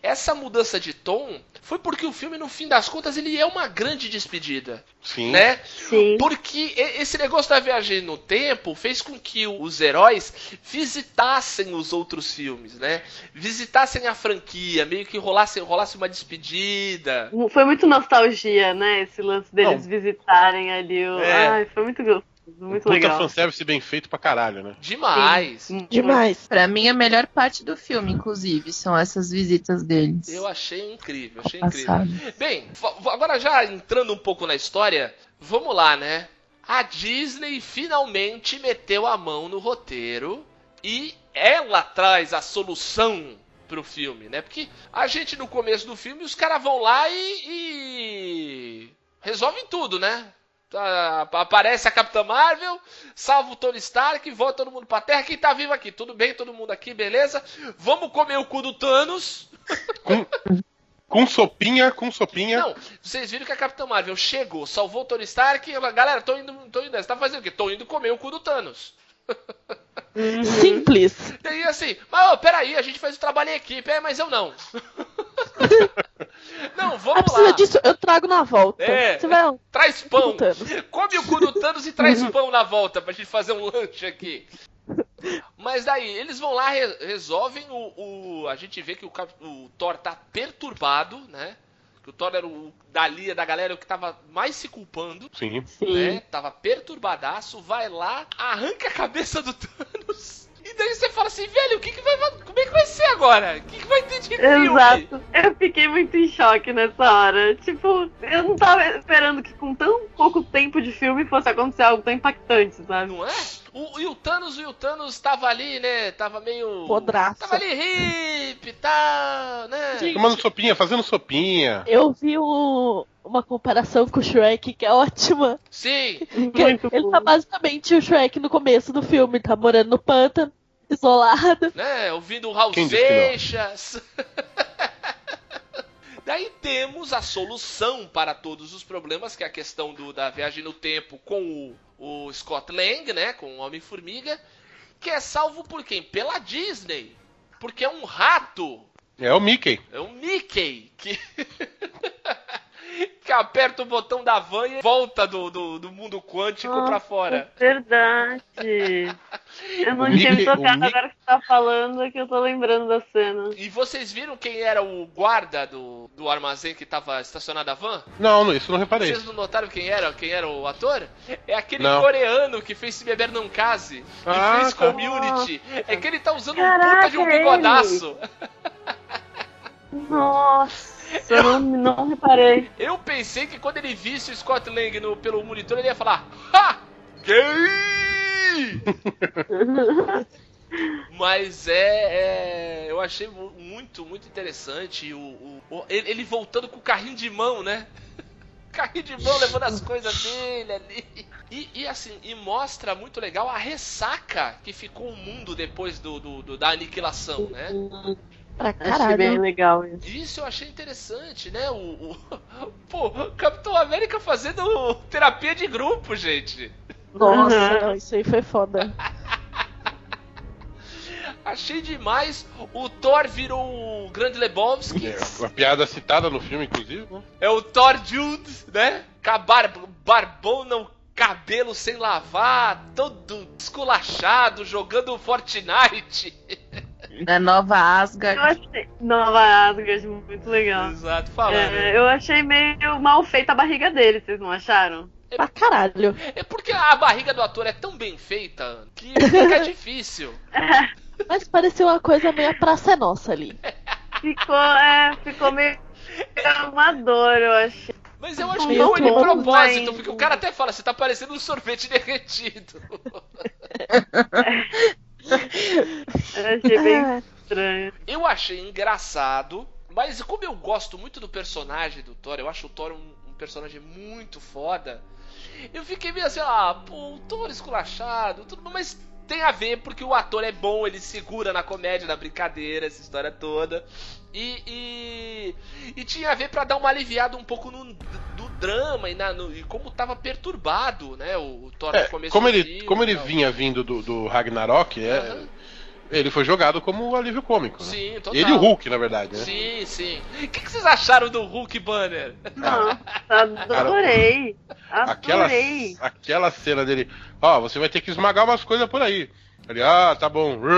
essa mudança de tom foi porque o filme, no fim das contas, ele é uma grande despedida, Sim. né? Sim. Porque esse negócio da viagem no tempo fez com que os heróis visitassem os outros filmes, né? Visitassem a franquia, meio que rolasse, rolasse uma despedida. Foi muito nostalgia, né? Esse lance deles Não. visitarem ali o. É. Ai, foi muito gostoso, muito Puta legal. fanservice bem feito pra caralho, né? Demais. Sim. Demais. Pra mim, a melhor parte do filme, inclusive, são essas visitas deles. Eu achei incrível, achei incrível. Passado. Bem, fa- agora já entrando um pouco na história, vamos lá, né? A Disney finalmente meteu a mão no roteiro e ela traz a solução pro filme, né? Porque a gente no começo do filme, os caras vão lá e, e resolvem tudo, né? Tá, Aparece a Capitã Marvel, salva o Tony Stark, volta todo mundo pra Terra. Quem tá vivo aqui? Tudo bem, todo mundo aqui, beleza? Vamos comer o cu do Thanos. Com sopinha, com sopinha. Não, vocês viram que a Capitã Marvel chegou, salvou o Tony Stark e ela, galera, tô indo, tô indo. Você tá fazendo o quê? Tô indo comer o cu do Thanos. Uhum. Simples. Daí assim, mas ô, peraí, a gente faz o trabalho em equipe, é, mas eu não. não, Ah, vamos precisa lá. disso, eu trago na volta. É. Você vai Traz pão. Come o cu do Thanos e traz pão na volta pra gente fazer um lanche aqui. Mas daí, eles vão lá, re- resolvem o, o- A gente vê que o, o Thor tá perturbado, né? Que o Thor era o dali, da galera, o que tava mais se culpando. Sim. Sim. né? Tava perturbadaço, vai lá, arranca a cabeça do Thanos. E daí você fala assim, velho, o que que vai. Como é que vai ser agora? O que, que vai ter de filme? Exato. Eu fiquei muito em choque nessa hora. Tipo, eu não tava esperando que com tão pouco tempo de filme fosse acontecer algo tão impactante, sabe? Não é? O, e o Thanos, e o Thanos tava ali, né? Tava meio. Podraça. Tava ali hippie e tal, né? Tomando sopinha, fazendo sopinha. Eu vi um- uma comparação com o Shrek que é ótima. Sim, Que Muito ele bom. tá basicamente o Shrek no começo do filme, tá morando no pântano, isolado. né? Ouvindo o Raul? Seixas. Daí temos a solução para todos os problemas, que é a questão do, da viagem no tempo com o, o Scott Lang, né? Com o Homem-Formiga. Que é salvo por quem? Pela Disney. Porque é um rato. É o Mickey. É o Mickey que. que aperta o botão da van e volta do, do, do mundo quântico Nossa, pra fora. Verdade. Eu não O tinha me tocado, agora que você tá falando é que eu tô lembrando da cena. E vocês viram quem era o guarda do, do armazém que tava estacionado a van? Não, não, isso não reparei. Vocês não notaram quem era? Quem era o ator? É aquele Não. coreano que fez Se Beber Não Case. E Ah, fez tá. Community. É que ele tá usando um Caraca, puta de um bigodaço. Nossa, eu não, não reparei. Eu pensei que quando ele visse o Scott Lang no, pelo monitor, ele ia falar: Ha! Gay! Mas é, é, Eu achei mu- muito, muito interessante o, o- o- ele, ele voltando com o carrinho de mão, né? Carrinho de mão levando as coisas dele ali. E, e, assim, e mostra muito legal a ressaca que ficou o mundo depois do, do- do- da aniquilação, né? Pra Achei bem caralho. legal isso. Isso eu achei interessante, né? O, o- pô, Capitão América fazendo terapia de grupo, gente. Nossa, Uhum. não, isso aí foi foda. Achei demais. O Thor virou o Grande Lebowski. É, uma piada citada no filme, inclusive, né? É o Thor Jude, né? Com a bar barbona, o cabelo sem lavar, todo esculachado, jogando Fortnite. Da nova Eu Asgard. achei Nova Asgard muito legal. Exato, falando. É, eu achei meio mal feita a barriga dele, vocês não acharam? Pra caralho. É porque a barriga do ator é tão bem feita que fica difícil. Mas parecia uma coisa meio a praça é nossa ali. Ficou, é, ficou meio amador, eu achei. Mas eu acho que não é de propósito, porque o cara até fala, você tá parecendo um sorvete derretido. Eu achei bem Ah, estranho. Eu achei engraçado, mas como eu gosto muito do personagem do Thor, eu acho o Thor um, um personagem muito foda. Eu fiquei meio assim, ah, pô, o Thor esculachado, tudo mas tem a ver porque o ator é bom, ele segura na comédia, na brincadeira, essa história toda. E, e, e tinha a ver pra dar uma aliviada um pouco no, do drama e, na, no- e como tava perturbado, né, o, o Thor É, no começo como do ele, filme como ele tal. vinha vindo do, do Ragnarok, é, ele foi jogado como alívio cômico. Né? Sim, total. Ele e o Hulk, na verdade, né? Sim, sim. O que, que vocês acharam do Hulk Banner? Não, adorei. Aquela, Adorei. aquela cena dele, ó, você vai ter que esmagar umas coisas por aí. Ele, ah, tá bom.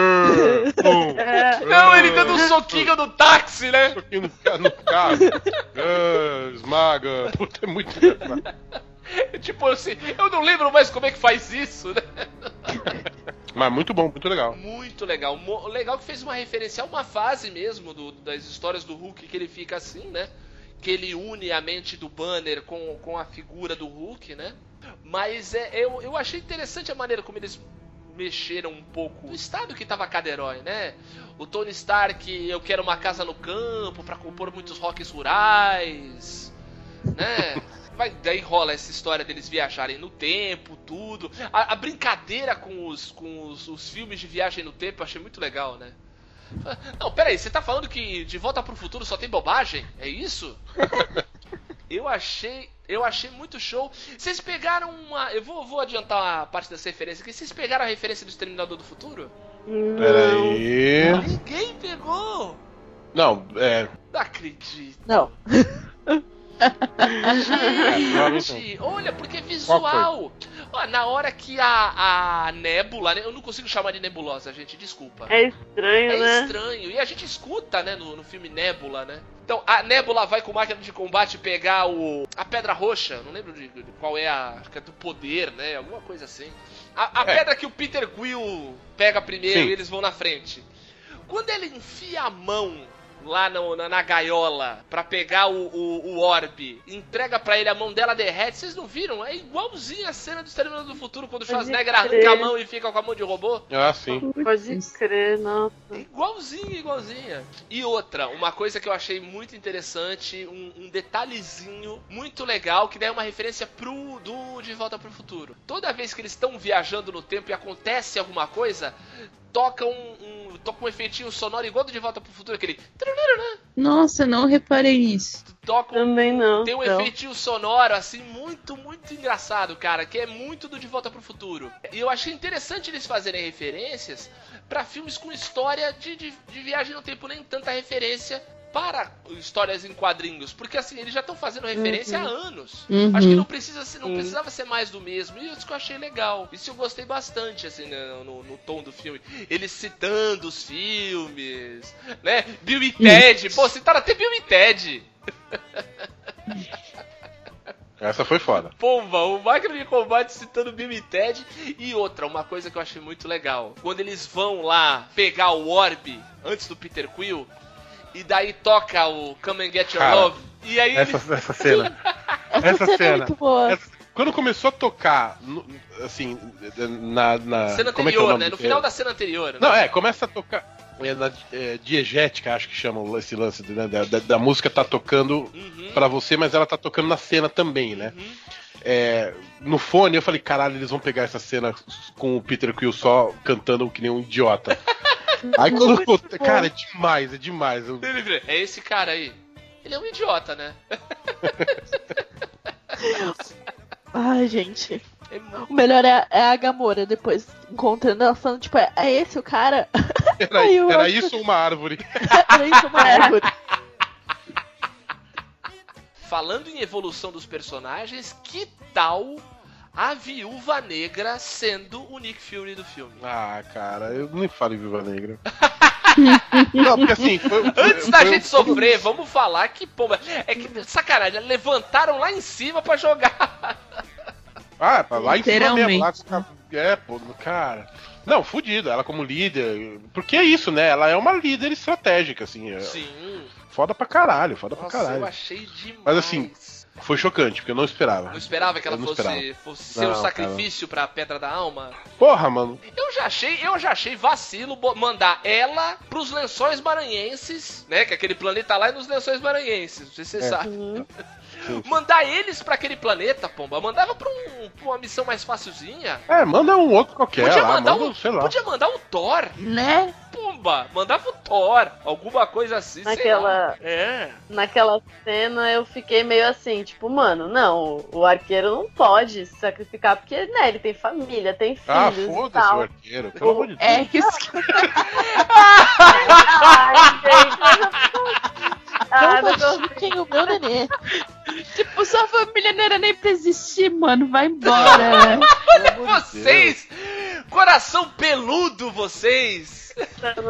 É. Não, ele dando um soquinho no táxi, né? soquinho no, ca- no carro. Ah, esmaga. Puta, é muito engraçado. Tipo assim, eu não lembro mais como é que faz isso, né? Mas muito bom, muito legal. Muito legal. Mo- Legal que fez uma referência a uma fase mesmo do- das histórias do Hulk que ele fica assim, né? Que ele une a mente do Banner com, com a figura do Hulk, né? Mas é, eu, eu achei interessante a maneira como eles mexeram um pouco no estado que tava cada herói, né? O Tony Stark, eu quero uma casa no campo pra compor muitos rocks rurais, né? Vai, daí rola essa história deles viajarem no tempo, tudo. A, a brincadeira com, os, com os, os filmes de viagem no tempo eu achei muito legal, né? Não, peraí, você tá falando que De Volta pro Futuro só tem bobagem? É isso? Eu achei, eu achei muito show. Vocês pegaram uma, eu vou, vou adiantar a parte dessa referência aqui. Vocês pegaram a referência do Exterminador do Futuro? Pera Não. aí. Ninguém pegou. Não, é. Não acredito. Não. Gente, olha, porque é visual. Ó, na hora que a, a Nebula, né, eu não consigo chamar de nebulosa, gente, desculpa. É estranho, É né? estranho. E a gente escuta, né, no, no filme Nebula, né? Então, a Nebula vai com máquina de combate pegar o a pedra roxa. Não lembro de, de qual é a. Acho que é do poder, né? Alguma coisa assim. A, a É. pedra que o Peter Quill pega primeiro Sim. e eles vão na frente. Quando ele enfia a mão lá no- na, na gaiola pra pegar o, o, o orbe, entrega pra ele, a mão dela derrete, vocês não viram? É igualzinho a cena do Exterminador do Futuro, quando o Schwarzenegger arranca a mão e fica com a mão de robô. Ah, sim. Pode crer, nossa. Igualzinha, igualzinha. E outra, uma coisa que eu achei muito interessante, um, um detalhezinho muito legal, que daí é uma referência pro do De Volta pro Futuro. Toda vez que eles estão viajando no tempo e acontece alguma coisa, toca um, um- toca um efeitinho sonoro igual do De Volta pro Futuro, aquele. Nossa, não reparei nisso. Toca um Também não. Tem um não. efeitinho sonoro, assim, muito, muito engraçado, cara, que é muito do De Volta pro Futuro. E eu achei interessante eles fazerem referências pra filmes com história de, de, de viagem no tempo, nem tanta referência para histórias em quadrinhos. Porque, assim, eles já estão fazendo referência há anos. Uhum. Acho que não, precisa ser, não Sim. precisava ser mais do mesmo. E isso que eu achei legal. Isso eu gostei bastante, assim, no, no- no tom do filme. Eles citando os filmes, né? Bill e Ted. Pô, citaram até Bill e Ted. Essa foi foda. Pomba, o Máquina de Combate citando Bill e Ted. E outra, uma coisa que eu achei muito legal. Quando eles vão lá pegar o Orb antes do Peter Quill. E daí toca o Come and Get Your Cara, Love. E aí Essa, essa cena. Essa, Essa cena, é cena. muito boa. Essa- Quando começou a tocar, no- assim, na. na Cena como é que é anterior, nome né? No final da cena anterior. né? Não, é, começa a tocar. É, na é, diegética, acho que chama esse lance né, da, da- da música tá tocando Uhum, pra você, mas ela tá tocando na cena também, né? uhum. É, no fone eu falei, caralho, eles vão pegar essa cena com o Peter Quill só cantando que nem um idiota. Aí quando. Cara, é demais, é demais. Eu- É esse cara aí. Ele é um idiota, né? Ai, gente. É O melhor é, é a Gamora depois encontrando ela falando, tipo, é, é esse o cara? Era, era acho- isso ou uma árvore? Era isso uma árvore. Falando em evolução dos personagens, que tal a Viúva Negra sendo o Nick Fury do filme? Ah, cara, eu nem falo em Viva Negra. Não, porque assim, foi, foi- Antes da foi- gente sofrer, vamos falar que, pô, é que sacanagem, levantaram lá em cima pra jogar. Ah, pra lá em cima mesmo. Lá, é, pô, cara. Não, fudido, ela como líder. Porque é isso, né? Ela é uma líder estratégica, assim. é Sim. Foda pra caralho, foda pra Nossa, eu caralho. achei demais. Mas assim, Foi chocante, porque eu não esperava. Não esperava que ela fosse, esperava. fosse ser um Não, sacrifício pra Pedra da Alma. Porra, mano. Eu já achei, eu já achei vacilo mandar ela pros lençóis maranhenses, né? Que aquele planeta lá é nos lençóis maranhenses, não sei se você É. sabe. Uhum. Mandar eles pra aquele planeta, pomba. Mandava pra, um- pra uma missão mais facilzinha. É, manda um outro qualquer Podia lá, mandar manda, um, sei lá. podia mandar o Thor, Né? Pomba. Mandava o Thor, alguma coisa assim, sei lá. Naquela, É. naquela cena eu fiquei meio assim, tipo, mano, não, o arqueiro não pode se sacrificar, porque, né, ele tem família, tem filhos Ah, foda-se o tal. arqueiro, pelo amor de Deus. É que os Ai, gente. Ah, não machuquem o meu nenê. tipo, sua família não era nem pra existir, mano. Vai embora, de Vocês! Coração peludo, vocês!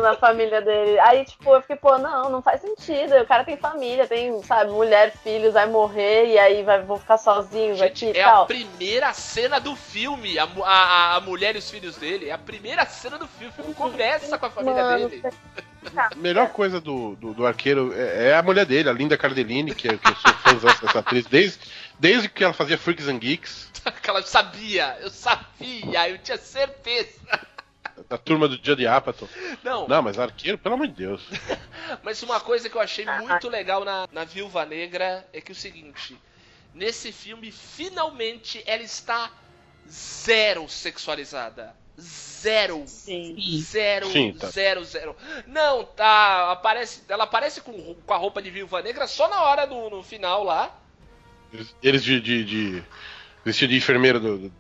na família dele. Aí, tipo, eu fiquei, pô, não, não faz sentido. O cara tem família, tem, sabe, mulher, filhos, vai morrer e aí vai, vou ficar sozinho Gente, aqui e é a tal. primeira cena do filme. A, a, a mulher e os filhos dele. É a primeira cena do filme. O filme começa com a família Mano, dele. A melhor coisa do, do, do arqueiro é, é a mulher dele, a Linda Cardellini, que, é- que eu sou fãzão dessa atriz desde, desde que ela fazia Freaks and Geeks, Aquela, eu sabia, eu sabia, eu tinha certeza. da turma do Judd Apatow. Não, Não, mas arqueiro, pelo amor de Deus. mas uma coisa que eu achei muito legal na, na Viúva Negra é que é o seguinte: nesse filme, finalmente ela está zero sexualizada. Zero. Sim. Zero, Sim, tá. zero, zero. Não, tá. Aparece, ela aparece com, com a roupa de viúva negra só na hora do no final lá. Eles, de, de, de vestido de enfermeira do, do-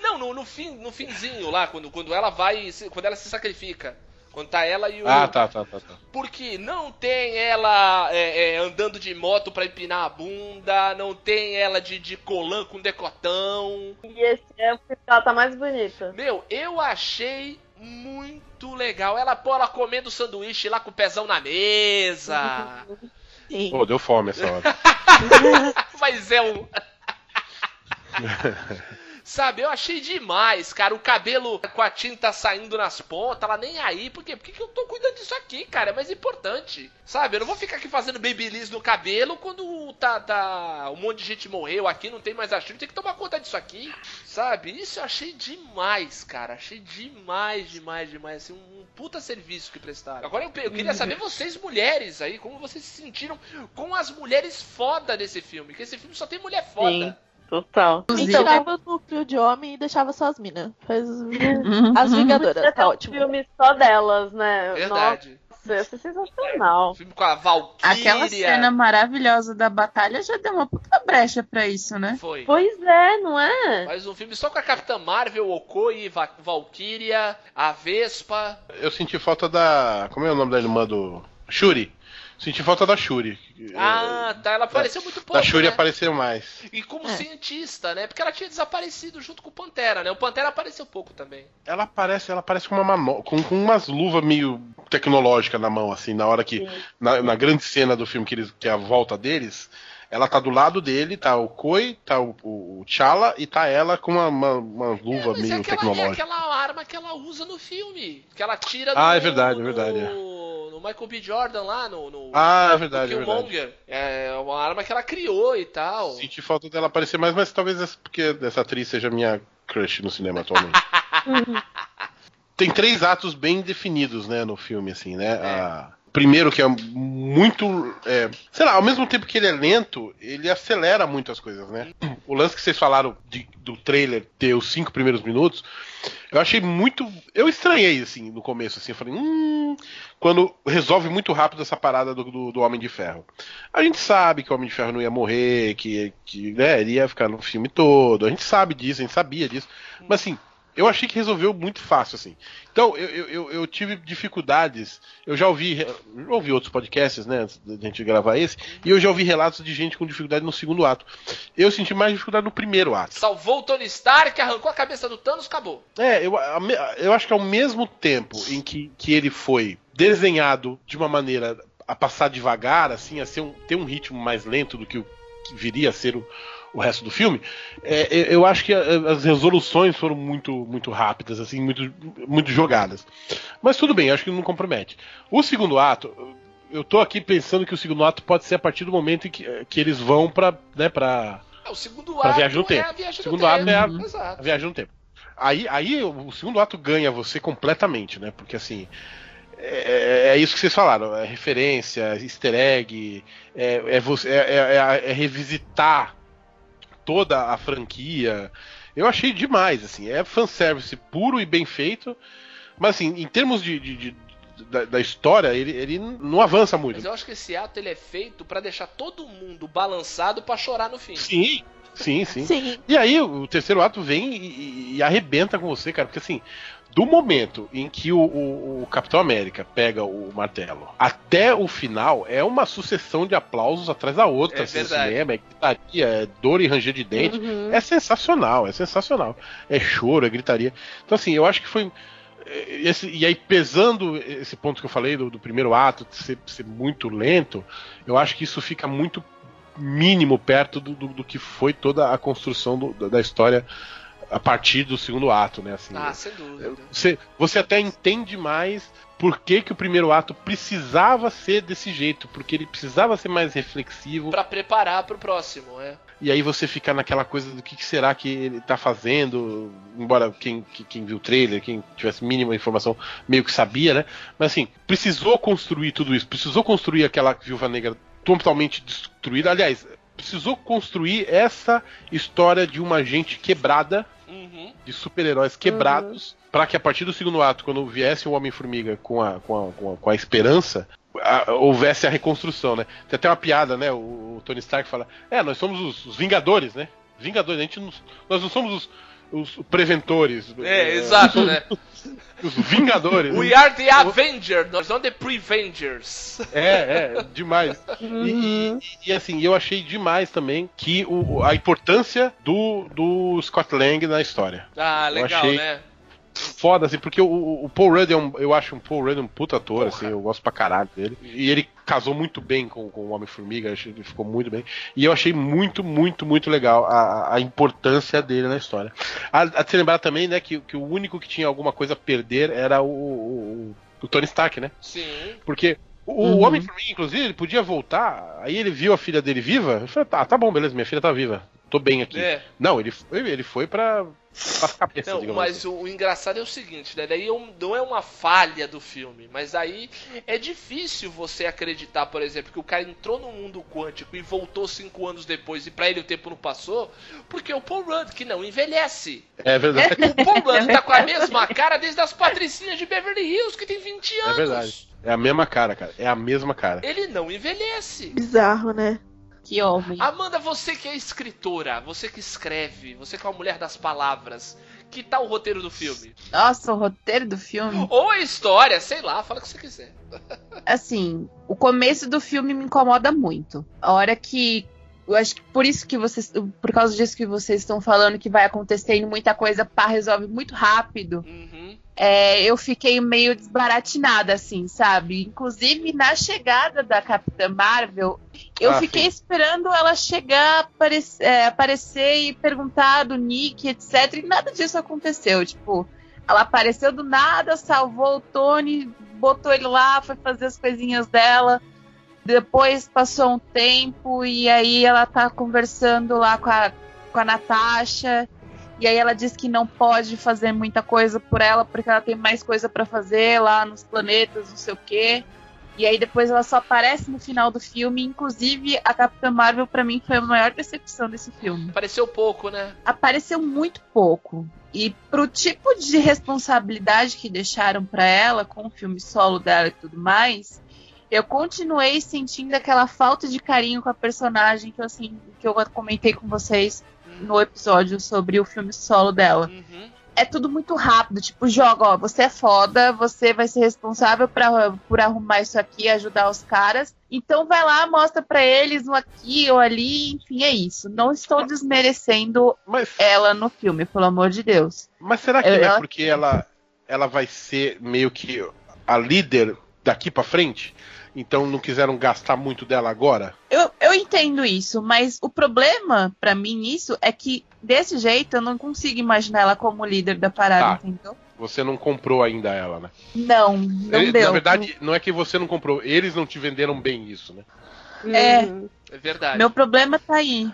Não, no, no fim, no finzinho lá, quando, quando ela vai. Quando ela se sacrifica. Quando tá ela e o. Ah, tá, tá, tá, tá. Porque não tem ela é, é, andando de moto pra empinar a bunda, não tem ela de, de colã com decotão. E esse é porque ela tá mais bonita. Meu, eu achei muito legal. Ela, pô, ela comendo sanduíche lá com o pezão na mesa. Sim. Pô, deu fome essa hora. Mas é um. Sabe, eu achei demais, cara. O cabelo com a tinta saindo nas pontas, ela nem aí. Por quê? Por que, que eu tô cuidando disso aqui, cara? É mais importante. Sabe, eu não vou ficar aqui fazendo babyliss no cabelo quando tá, tá. Um monte de gente morreu aqui, não tem mais achilo. Tem que tomar conta disso aqui. Sabe? Isso eu achei demais, cara. Achei demais, demais, demais. Assim, um puta serviço que prestaram. Agora eu, eu queria saber vocês, mulheres, aí, como vocês se sentiram com as mulheres foda desse filme. Porque esse filme só tem mulher foda. Sim. Total. E Então, tirava o núcleo de homem e deixava só as minas. Faz as Vingadoras, tá um ótimo. filme só delas, né? Verdade. Nossa, ia ser sensacional. Filme com a Valkyria. Aquela cena maravilhosa da batalha já deu uma puta brecha pra isso, né? Foi. Pois é, não é? Mas um filme só com a Capitã Marvel, Okoi, Va Valkyria, a Vespa. Eu senti falta da. Como é o nome da irmã do. Shuri. Senti falta da Shuri. Ah, tá. Ela apareceu muito pouco. Da Shuri né? apareceu mais. E como É. cientista, né? Porque ela tinha desaparecido junto com o Pantera, né? O Pantera apareceu pouco também. Ela aparece, ela aparece com uma mano... com, com umas luvas meio tecnológicas na mão, assim, na hora que. Na, na grande cena do filme que, eles, que é a volta deles. Ela tá do lado dele, tá o Koi, tá o, o, T'Challa e tá ela com uma, uma, uma É, luva é meio aquela, é tecnológica. aquela arma que ela usa no filme. Que ela tira Ah, no, é verdade, é no, verdade. No, Michael B. Jordan lá, no, no, Ah, é no verdade, é verdade. Killmonger. É uma arma que ela criou e tal. Senti falta dela aparecer mais, mas talvez essa- porque essa atriz seja minha crush no cinema atualmente. Tem três atos bem definidos, né, no filme, assim, né? A- Primeiro que é muito, é, sei lá, ao mesmo tempo que ele é lento, ele acelera muito as coisas, né? O lance que vocês falaram de- do trailer ter os cinco primeiros minutos, eu achei muito, eu estranhei assim no começo, assim, eu falei, hum, quando resolve muito rápido essa parada do, do, do Homem de Ferro. A gente sabe que o Homem de Ferro não ia morrer, que, que né, ele ia ficar no filme todo. A gente sabe disso, a gente sabia disso. Mas assim, eu achei que resolveu muito fácil, assim. Então, eu, eu, eu- tive dificuldades. Eu já ouvi, ouvi outros podcasts, né, antes da gente gravar esse, e eu já ouvi relatos de gente com dificuldade no segundo ato. Eu senti mais dificuldade no primeiro ato. Salvou o Tony Stark, arrancou a cabeça do Thanos, acabou. É, eu, eu acho que ao mesmo tempo em que, que ele foi desenhado de uma maneira a passar devagar, assim, a ser um, ter um ritmo mais lento do que o que viria a ser o, o resto do filme, é, eu- eu acho que a- as resoluções foram muito, muito rápidas, assim, muito, muito jogadas. Mas tudo bem, acho que não compromete. O segundo ato, eu tô aqui pensando que o segundo ato pode ser a partir do momento em que, que eles vão pra, né, pra, É, o segundo ato viagem no é tempo. a viagem O segundo ato tempo. é a- a viagem no tempo. Aí, aí o segundo ato ganha você completamente, né? Porque assim. É, é isso que vocês falaram, é referência, easter egg, é, é, você, é, é- é revisitar toda a franquia. Eu achei demais, assim, é fanservice puro e bem feito, mas assim, em termos de, de- de- da, da história, ele, ele não avança muito. Mas eu acho que esse ato ele é feito pra deixar todo mundo balançado pra chorar no fim. Sim, sim, sim. Sim. E aí o terceiro ato vem e, e- e arrebenta com você, cara, porque assim, do momento em que o, o- o Capitão América pega o martelo até o final é uma sucessão de aplausos atrás da outra, É assim, verdade. cinema, é gritaria, é dor e ranger de dente. Uhum. É sensacional, é sensacional. É choro, é gritaria. Então, assim, eu acho que foi. eh, esse- e aí, pesando esse ponto que eu falei do, do primeiro ato, de ser, ser muito lento, eu acho que isso fica muito mínimo perto do, do- do que foi toda a construção do- da história a partir do segundo ato, né? Assim, Ah, sem dúvida. você, você até entende mais por que, que o primeiro ato precisava ser desse jeito, porque ele precisava ser mais reflexivo. Pra preparar pro próximo, é. E aí você fica naquela coisa do que, que será que ele tá fazendo, embora quem, que- quem viu o trailer, quem tivesse mínima informação, meio que sabia, né? Mas assim, precisou construir tudo isso, precisou construir aquela viúva negra totalmente destruída. Aliás, precisou construir essa história de uma gente quebrada, Uhum. de super-heróis quebrados, pra que a partir do segundo ato, quando viesse o Homem-Formiga com a, com, a, com, a, com a esperança, a- houvesse a reconstrução, né? Tem até uma piada, né? O, o Tony Stark fala: É, nós somos os, os Vingadores, né? Vingadores, a gente não, nós não somos os, os preventores. É, exato, né? Os Vingadores. We are the Avengers, nós não the Prevengers. É, é, demais. E, e- e, assim, eu achei demais também que o, a importância do, do Scott Lang na história. Ah, legal, achei- né? Foda, assim, porque o, o Paul Rudd é um, eu acho um Paul Rudd um puta ator, Porra. assim, eu gosto pra caralho dele. E ele casou muito bem com, com o Homem-Formiga, acho que ele ficou muito bem. E eu achei muito, muito, muito legal a, a importância dele na história. A, a se lembrar também, né, que, que o único que tinha alguma coisa a perder era o, o, o Tony Stark, né? Sim. Porque o Uhum. Homem-Formiga, inclusive, ele podia voltar, aí ele viu a filha dele viva, ele falou, tá, tá bom, beleza, minha filha tá viva, tô bem aqui. É. Não, ele foi, ele foi pra, pra cabeça, Não, digamos mas assim. o, o engraçado é o seguinte, né? Daí é não é uma falha do filme, mas aí é difícil você acreditar, por exemplo, que o cara entrou no mundo quântico e voltou cinco anos depois e pra ele o tempo não passou, porque é o Paul Rudd, que não envelhece. É verdade. O Paul Rudd tá com a mesma cara desde as patricinhas de Beverly Hills, que tem 20 anos. É verdade. É a mesma cara, cara. É a mesma cara. Ele não envelhece. Bizarro, né? Que homem. Amanda, você que é escritora, você que escreve, você que é uma mulher das palavras, que tal o roteiro do filme? Nossa, o roteiro do filme. Ou a história, sei lá, fala o que você quiser. Assim, o começo do filme me incomoda muito. A hora que. Eu acho que por isso que vocês. Por causa disso que vocês estão falando que vai acontecendo muita coisa, pá, resolve muito rápido. Uhum. é, eu fiquei meio desbaratinada, assim, sabe? Inclusive, na chegada da Capitã Marvel, eu Ah, fiquei sim. esperando ela chegar, aparec- é, aparecer e perguntar do Nick, etc. E nada disso aconteceu. Tipo, ela apareceu do nada, salvou o Tony, botou ele lá, foi fazer as coisinhas dela. Depois passou um tempo e aí ela tá conversando lá com a, com a Natasha. E aí ela diz que não pode fazer muita coisa por ela porque ela tem mais coisa pra fazer lá nos planetas, não sei o quê. E aí depois ela só aparece no final do filme. Inclusive, a Capitã Marvel pra mim foi a maior decepção desse filme. Pareceu pouco, né? Apareceu muito pouco. E pro tipo de responsabilidade que deixaram pra ela com o filme solo dela e tudo mais, eu continuei sentindo aquela falta de carinho com a personagem que eu, assim, que eu comentei com vocês no episódio sobre o filme solo dela. Uhum. É tudo muito rápido, tipo, joga, ó, você é foda, você vai ser responsável pra, por arrumar isso aqui, ajudar os caras. Então vai lá, mostra pra eles um aqui ou ali, enfim, é isso. Não estou desmerecendo Mas, ela no filme, pelo amor de Deus. mas será que não é ela- porque ela, ela vai ser meio que a líder daqui pra frente? Então não quiseram gastar muito dela agora? Eu, eu entendo isso, mas o problema pra mim nisso é que desse jeito eu não consigo imaginar ela como líder da parada, Tá. entendeu? Você não comprou ainda ela, né? Não, não Ele- deu. Na verdade, não é que você não comprou, eles não te venderam bem isso, né? É. Uhum. É verdade. Meu problema tá aí.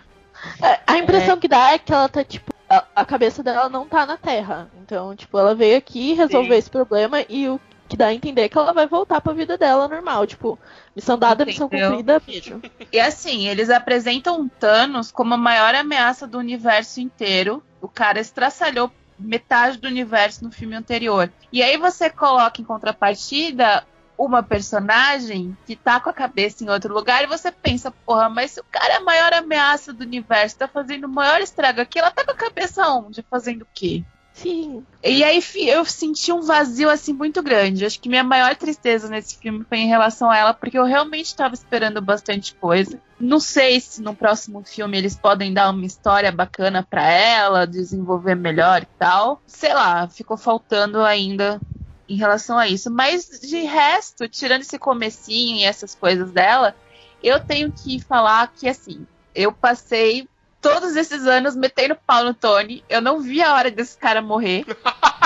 É, A impressão que dá é que ela tá, tipo, a, a cabeça dela não tá na Terra. Então, tipo, ela veio aqui resolver Sim. esse problema e o que dá a entender que ela vai voltar pra vida dela normal. Tipo, missão dada, missão Entendeu? cumprida, beijo. E assim, eles apresentam o Thanos como a maior ameaça do universo inteiro. O cara estraçalhou metade do universo no filme anterior. E aí você coloca em contrapartida uma personagem que tá com a cabeça em outro lugar e você pensa, porra, mas se o cara é a maior ameaça do universo, tá fazendo o maior estrago aqui, ela tá com a cabeça onde? Fazendo o quê? Sim. E aí eu senti um vazio assim muito grande. Acho que minha maior tristeza nesse filme foi em relação a ela, porque eu realmente estava esperando bastante coisa. Não sei se no próximo filme eles podem dar uma história bacana pra ela, desenvolver melhor e tal. Sei lá, ficou faltando ainda em relação a isso. Mas de resto, tirando esse comecinho e essas coisas dela, eu tenho que falar que assim, eu passei todos esses anos metendo pau no Tony. Eu não vi a hora desse cara morrer.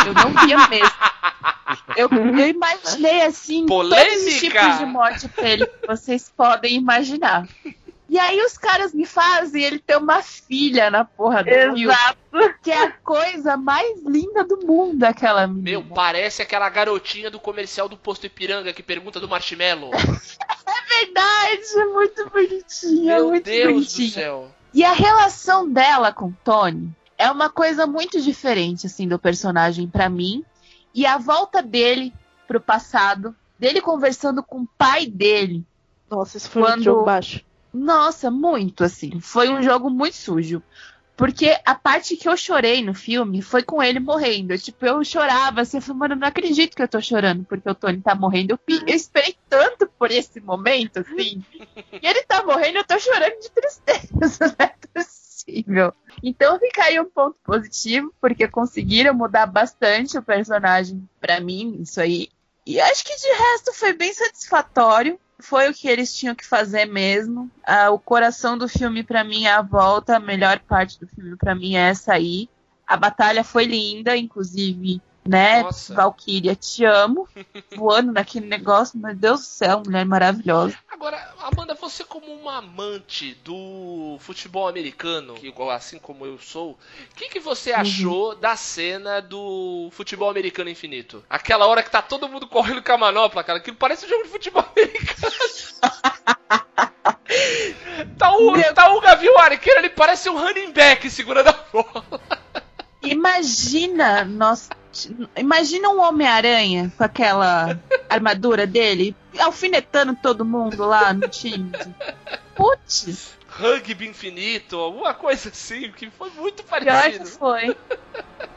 Eu não via mesmo. Eu, eu imaginei assim todos os Polêmica! tipos de morte pra ele que vocês podem imaginar. E aí os caras me fazem ele ter uma filha na porra do filme. Que é a coisa mais linda do mundo, aquela menina. Meu, parece aquela garotinha do comercial do posto Ipiranga que pergunta do marshmallow. verdade, é muito bonitinha, Meu muito Deus bonitinha. do céu. E a relação dela com o Tony é uma coisa muito diferente, assim, do personagem pra mim. E a volta dele pro passado, dele conversando com o pai dele. Nossa, isso foi Quando- muito jogo baixo. Nossa, muito, assim. Foi um jogo muito sujo. Porque a parte que eu chorei no filme foi com ele morrendo. Tipo, eu chorava assim, eu falei, mano, não acredito que eu tô chorando porque o Tony tá morrendo. Eu, eu esperei tanto por esse momento, assim. e ele tá morrendo, eu tô chorando de tristeza. Não é possível. Então fica aí um ponto positivo, porque conseguiram mudar bastante o personagem pra mim, isso aí. E acho que de resto foi bem satisfatório. Foi o que eles tinham que fazer mesmo. Ah, o coração do filme pra mim é a volta, a melhor parte do filme pra mim é essa aí. A batalha foi linda, inclusive, né? Nossa. Valkyria, te amo. Voando naquele negócio, meu Deus do céu, mulher maravilhosa. Agora, Amanda, você como uma amante do futebol americano, igual assim como eu sou, o que, que você Uhum. achou da cena do futebol americano infinito? Aquela hora que tá todo mundo correndo com a manopla, cara, que parece um jogo de futebol americano. tá, o, Meu- tá o Gavião Arqueiro, ele parece um running back segurando a bola. Imagina nós Imagina um Homem-Aranha com aquela armadura dele, alfinetando todo mundo lá no time. Putz, Rugby infinito, alguma coisa assim, que foi muito pior que parecido. foi.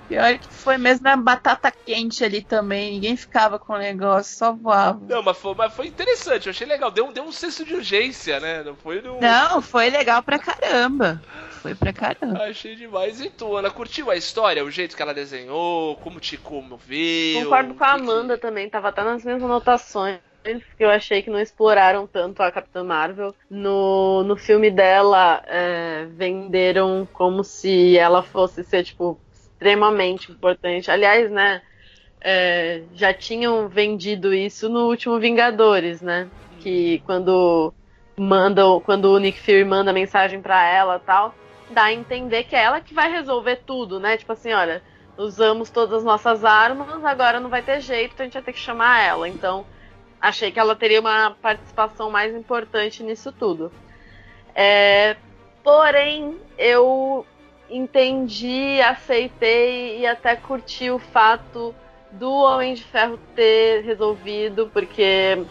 Pior que foi mesmo na batata quente ali também. Ninguém ficava com o negócio, só voava. Não, mas foi, mas foi interessante, eu achei legal. Deu, deu um senso de urgência, né? Não foi no. Não, foi legal pra caramba. Foi pra caramba. Achei demais. E tu, Ana, curtiu a história? O jeito que ela desenhou? Como te comoveu? Concordo com a O que Amanda também, tava até nas minhas anotações. Que eu achei que não exploraram tanto a Capitã Marvel. No, no filme dela, é, venderam como se ela fosse ser, tipo, extremamente importante. Aliás, né? é, já tinham vendido isso no último Vingadores, né? Que quando mandam, quando o Nick Fury manda mensagem pra ela tal, dá a entender que é ela que vai resolver tudo, né? Tipo assim, olha, usamos todas as nossas armas, agora não vai ter jeito, então a gente vai ter que chamar ela. Então, achei que ela teria uma participação mais importante nisso tudo. É, porém, eu entendi, aceitei e até curti o fato do Homem de Ferro ter resolvido, porque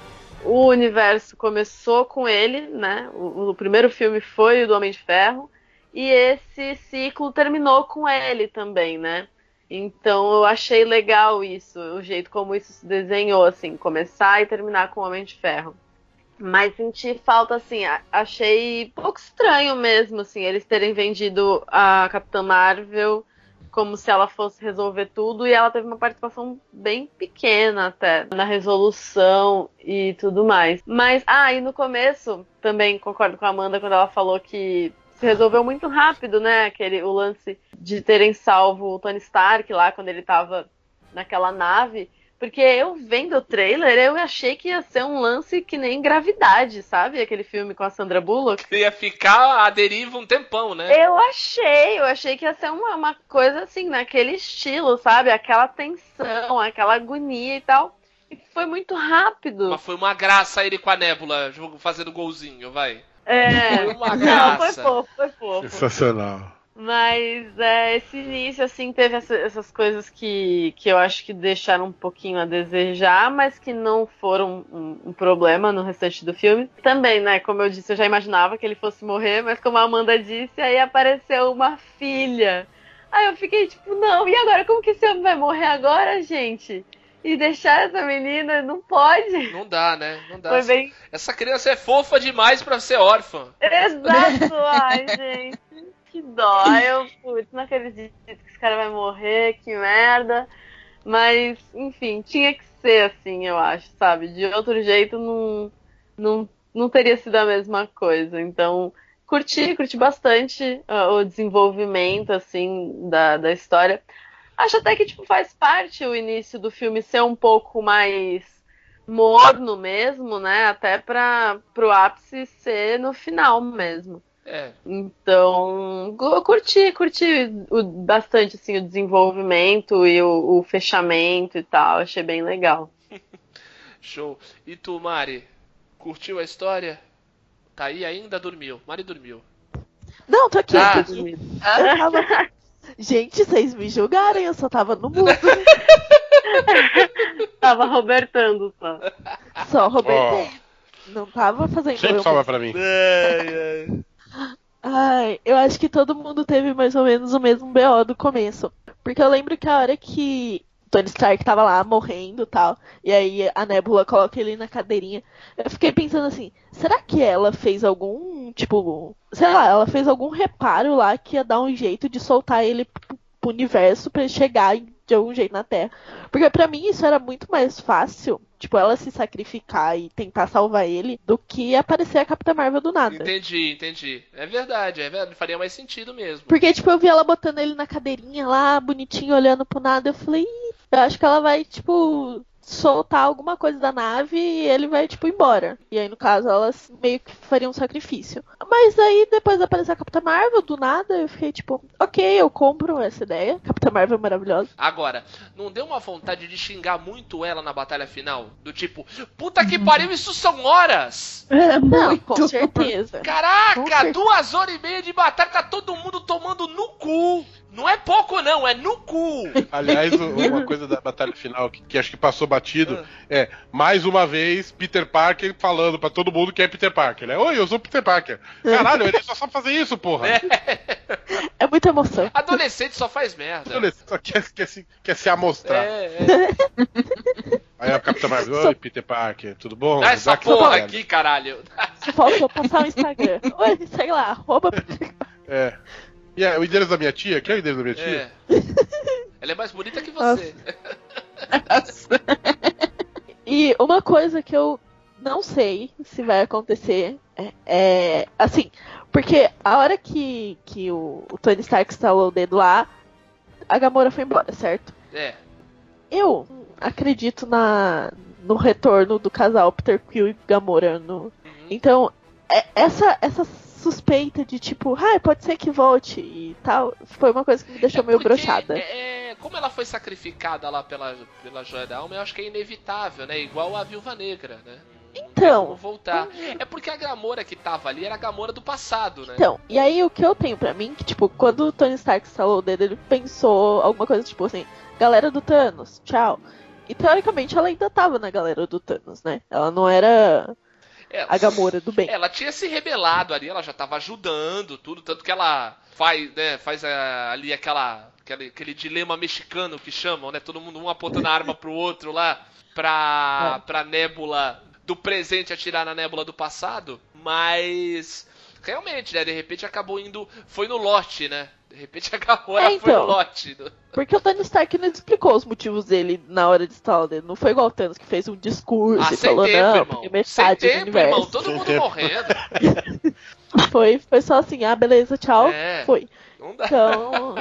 o universo começou com ele, né? O, o primeiro filme foi o do Homem de Ferro, e esse ciclo terminou com ele também, né? Então eu achei legal isso, o jeito como isso se desenhou, assim, começar e terminar com o Homem de Ferro. Mas senti falta, assim, achei pouco estranho mesmo, assim, eles terem vendido a Capitã Marvel como se ela fosse resolver tudo, e ela teve uma participação bem pequena até na resolução e tudo mais. Mas, ah, e no começo, também concordo com a Amanda quando ela falou que resolveu muito rápido, né? Aquele, o lance de terem salvo o Tony Stark lá quando ele tava naquela nave. Porque eu vendo o trailer, eu achei que ia ser um lance que nem gravidade, sabe? Aquele filme com a Sandra Bullock. Ia ficar à deriva um tempão, né? Eu achei, eu achei que ia ser uma, uma coisa assim, naquele estilo, sabe? Aquela tensão, aquela agonia e tal. E foi muito rápido. Mas foi uma graça ele com a nébula fazendo golzinho, vai. É. Foi uma Não, foi fofo, foi fofo. Sensacional. Mas é, esse início, assim, teve essa- essas coisas que, que eu acho que deixaram um pouquinho a desejar, mas que não foram um, um problema no restante do filme. Também, né, como eu disse, eu já imaginava que ele fosse morrer, mas como a Amanda disse, aí apareceu uma filha. Aí eu fiquei tipo, não, e agora? Como que esse homem vai morrer agora, gente? E deixar essa menina? Não pode. Não dá, né? Não dá. Bem Essa criança é fofa demais pra ser órfã. Exato, ai, gente. Que dó. Eu, putz, não acredito que esse cara vai morrer, que merda. Mas, enfim, tinha que ser assim, eu acho, sabe? De outro jeito não, não, não teria sido a mesma coisa. Então, curti, curti bastante ah, o desenvolvimento, assim, da, da história. Acho até que, tipo, faz parte o início do filme ser um pouco mais morno mesmo, né? Até para pro ápice ser no final mesmo. É. Então, eu curti, curti o- bastante assim, o desenvolvimento e o, o fechamento e tal. Achei bem legal. Show. E tu, Mari? Curtiu a história? Tá aí ainda? Dormiu. Mari dormiu. Não, tô aqui. Ah. Eu tava- Gente, vocês me julgaram, eu só tava no mundo. Tava robertando só. Só Roberto. Não tava fazendo. Sempre eu fala pra mim. Ai, eu acho que todo mundo teve mais ou menos o mesmo BO do começo. Porque eu lembro que a hora que Tony Stark tava lá morrendo tal, e aí a Nebula coloca ele na cadeirinha, eu fiquei pensando assim, será que ela fez algum, tipo, sei lá, ela fez algum reparo lá que ia dar um jeito de soltar ele pro universo ele chegar de algum jeito na Terra? Porque pra mim isso era muito mais fácil, tipo, ela se sacrificar e tentar salvar ele, do que aparecer a Capitã Marvel do nada. Entendi, entendi. É verdade, é verdade. Faria mais sentido mesmo. Porque, tipo, eu vi ela botando ele na cadeirinha lá, bonitinho, olhando pro nada. Eu falei, "Ih, eu acho que ela vai, tipo, soltar alguma coisa da nave e ele vai, tipo, embora. E aí, no caso, elas meio que fariam um sacrifício. Mas aí, depois apareceu a Capitã Marvel, do nada, eu fiquei, tipo, ok, eu compro essa ideia. Capitã Marvel é maravilhosa. Agora, não deu uma vontade de xingar muito ela na batalha final? Do tipo, puta que pariu, isso são horas! É Não, muito. com certeza. Com Caraca, certeza. duas horas e meia de batalha, tá todo mundo tomando no cu! Não é pouco, não, é no cu. Aliás, o- uma coisa da batalha final que, que acho que passou batido é, mais uma vez, Peter Parker falando pra todo mundo que é Peter Parker, né? Oi, eu sou Peter Parker. Caralho, ele só sabe fazer isso, porra. É muita emoção. Adolescente só faz merda. Ele só quer, quer, se, quer se amostrar. É, é. Aí a Capitã Marvel, oi, Peter Parker, tudo bom? Dá essa Zack porra aqui, caralho. Faltou passar o Instagram. Oi, sei lá, arroba. É. E é, o endereço da minha tia? Quer o endereço da minha tia? É. Ela é mais bonita que você. E uma coisa que eu não sei se vai acontecer é, é, assim, porque a hora que, que o, o Tony Stark instalou o dedo lá, a Gamora foi embora, certo? É. Eu acredito na no retorno do casal Peter Quill e Gamora no, Uhum. Então, é- essa, essa suspeita de tipo, ah, pode ser que volte e tal, foi uma coisa que me deixou É meio brochada. É, é, como ela foi sacrificada lá pela, pela Joia da Alma, eu acho que é inevitável, né? Igual a Viúva Negra, né? Então. voltar. É porque a Gamora que tava ali era a Gamora do passado, né? Então, e aí o que eu tenho pra mim, que tipo, quando o Tony Stark instalou o dedo, ele pensou alguma coisa tipo assim, galera do Thanos, tchau. E teoricamente ela ainda tava na galera do Thanos, né? Ela não era É, a Gamora do bem. Ela tinha se rebelado ali, ela já tava ajudando tudo, tanto que ela faz, né, faz ah, ali aquela, aquele, aquele dilema mexicano que chamam, né? Todo mundo um apontando a arma pro outro lá pra, pra nébula do presente atirar na nébula do passado, mas realmente, né? De repente acabou indo. Foi no lote, né? De repente a Gamora É, então. lote. Porque o Tony Stark não explicou os motivos dele na hora de instalar dedo. Não foi igual o Thanos que fez um discurso Ah, e sem falou, tempo, não, irmão. Sem metade do tempo, universo. irmão. Todo Sem mundo tempo. morrendo. Foi, foi só assim, ah, beleza, tchau. É. Foi. Não dá. Então.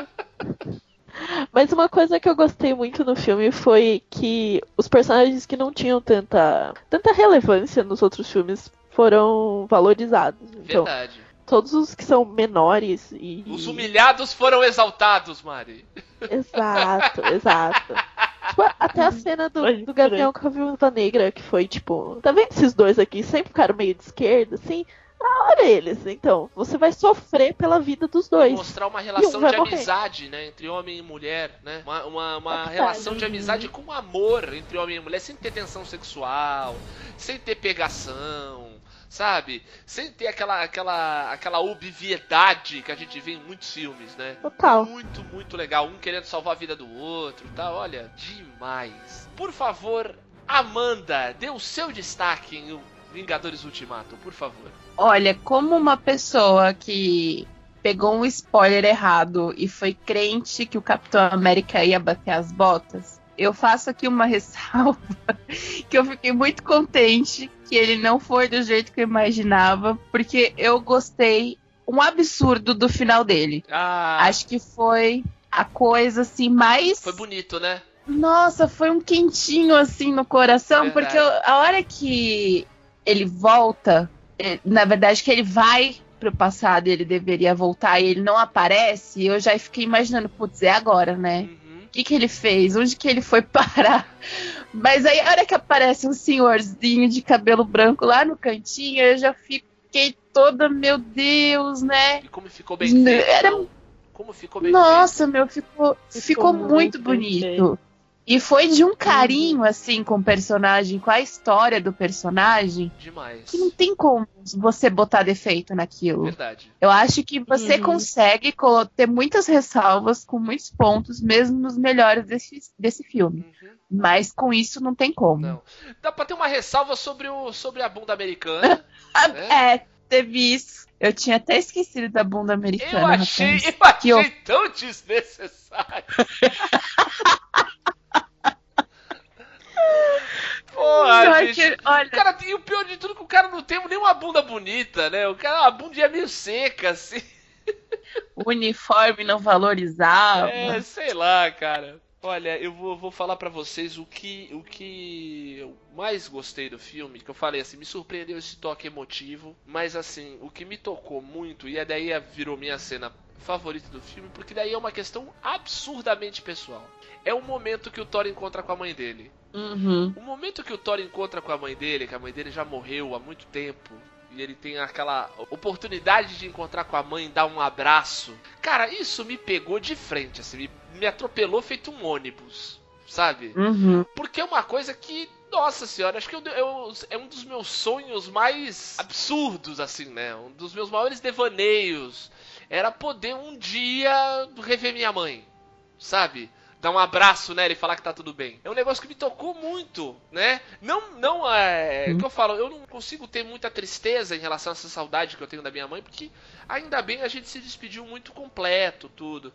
Mas uma coisa que eu gostei muito no filme foi que os personagens que não tinham tanta, tanta relevância nos outros filmes foram valorizados. Então, Verdade. Todos os que são menores e. Os humilhados foram exaltados, Mari. Exato, exato. Tipo, até a cena do, Pode do Gavião com a Viúva Negra, que foi tipo. Tá vendo esses dois aqui? Sempre ficaram meio de esquerda, assim. Ah, olha eles. Então, você vai sofrer pela vida dos dois. Mostrar uma relação vai de morrer. amizade, né? Entre homem e mulher, né? Uma, uma, uma Verdade. relação de amizade com amor entre homem e mulher, sem ter tensão sexual, sem ter pegação, sabe? Sem ter aquela, aquela, aquela obviedade que a gente vê em muitos filmes, né? Total. Muito, muito legal. Um querendo salvar a vida do outro, tá? Olha, demais. Por favor, Amanda, dê o seu destaque em Vingadores Ultimato, por favor. Olha, como uma pessoa que pegou um spoiler errado e foi crente que o Capitão América ia bater as botas, eu faço aqui uma ressalva que eu fiquei muito contente que ele não foi do jeito que eu imaginava, porque eu gostei um absurdo do final dele. Ah, Acho que foi a coisa assim mais foi bonito, né? nossa, foi um quentinho assim no coração, Verdade. porque eu- a hora que ele volta, eh, na verdade que ele vai pro passado, e ele deveria voltar e ele não aparece, eu já fiquei imaginando, putz, é agora, né? Uhum. O que, que ele fez? Onde que ele foi parar? Mas aí a hora que aparece um senhorzinho de cabelo branco lá no cantinho, eu já fiquei toda, meu Deus, né? E como ficou bem Né, feito. era-? Como ficou bem feito. Nossa, meu, ficou, Ficou ficou muito muito bem bonito. E foi de um carinho, assim, com o personagem, com a história do personagem, Demais. que não tem como você botar defeito naquilo. Verdade. Eu acho que você Uhum. consegue ter muitas ressalvas com muitos pontos, mesmo nos melhores desse, desse filme. Uhum. Mas com isso não tem como. Não. Dá pra ter uma ressalva sobre, o, sobre a bunda americana. Ah, É? É, teve isso. Eu tinha até esquecido da bunda americana. Eu achei, rapaz. eu Que achei tão desnecessário. Porra, que, olha, O cara tem o pior de tudo é que o cara não tem nem uma bunda bonita, né? O cara, a bundinha meio seca, assim. o uniforme não valorizava. É, sei lá, cara. Olha, eu vou, vou falar pra vocês o que, o que eu mais gostei do filme, que eu falei assim, me surpreendeu esse toque emotivo, mas assim, o que me tocou muito, e é daí virou minha cena favorita do filme, porque daí é uma questão absurdamente pessoal. É o momento que o Thor encontra com a mãe dele. Uhum. O momento que o Thor encontra com a mãe dele, que a mãe dele já morreu há muito tempo, e ele tem aquela oportunidade de encontrar com a mãe, dar um abraço. Cara, isso me pegou de frente, assim, me, me atropelou feito um ônibus, sabe? Uhum. Porque é uma coisa que, nossa senhora, acho que eu, eu- é um dos meus sonhos mais absurdos, assim, né? Um dos meus maiores devaneios. Era poder um dia rever minha mãe, sabe? Dar um abraço nela e falar que tá tudo bem. É um negócio que me tocou muito, né? Não, não é. o que eu falo, eu não consigo ter muita tristeza em relação a essa saudade que eu tenho da minha mãe, porque ainda bem a gente se despediu muito completo, tudo.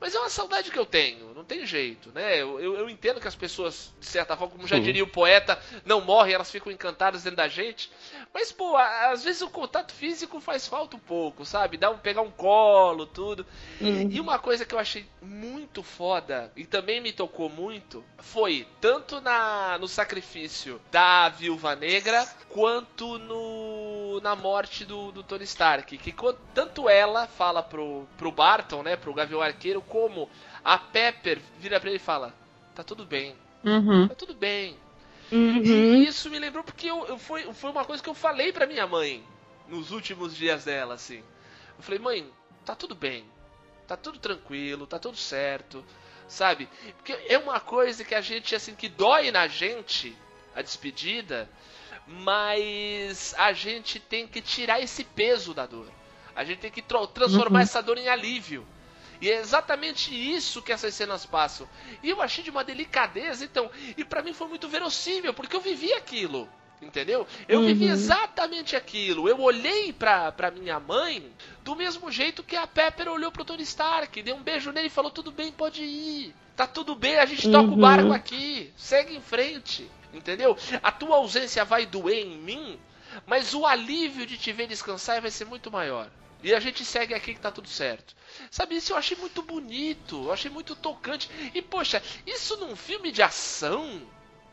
Mas é uma saudade que eu tenho, não tem jeito, né? Eu, eu, eu entendo que as pessoas, de certa forma, como já Sim. diria o poeta, não morrem, elas ficam encantadas dentro da gente. Mas, pô, às vezes o contato físico faz falta um pouco, sabe? Dá um, pegar um colo, tudo. E uma coisa que eu achei muito foda e também me tocou muito foi tanto na no sacrifício da Viúva Negra quanto no na morte do, do Tony Stark, que tanto ela fala pro, pro Barton, né, pro Gavião Arqueiro, como a Pepper vira pra ele e fala: "Tá tudo bem. Uhum. Tá tudo bem". Uhum. E isso me lembrou porque eu, eu- foi, foi uma coisa que eu falei pra minha mãe nos últimos dias dela, assim. Eu falei, mãe, tá tudo bem. Tá tudo tranquilo, tá tudo certo. Sabe? Porque é uma coisa que a gente, assim, que dói na gente, a despedida, mas a gente tem que tirar esse peso da dor. A gente tem que transformar Uhum. essa dor em alívio. E é exatamente isso que essas cenas passam. E eu achei de uma delicadeza, então. E pra mim foi muito verossímil, porque eu vivi aquilo. Entendeu? Eu vivi Uhum. exatamente aquilo. Eu olhei pra, pra minha mãe do mesmo jeito que a Pepper olhou pro Tony Stark. Deu um beijo nele e falou: Tudo bem, pode ir. Tá tudo bem, a gente toca o Uhum. barco aqui. Segue em frente. Entendeu? A tua ausência vai doer em mim, mas o alívio de te ver descansar vai ser muito maior. E a gente segue aqui que tá tudo certo. Sabe, isso eu achei muito bonito, eu achei muito tocante. E, poxa, isso num filme de ação,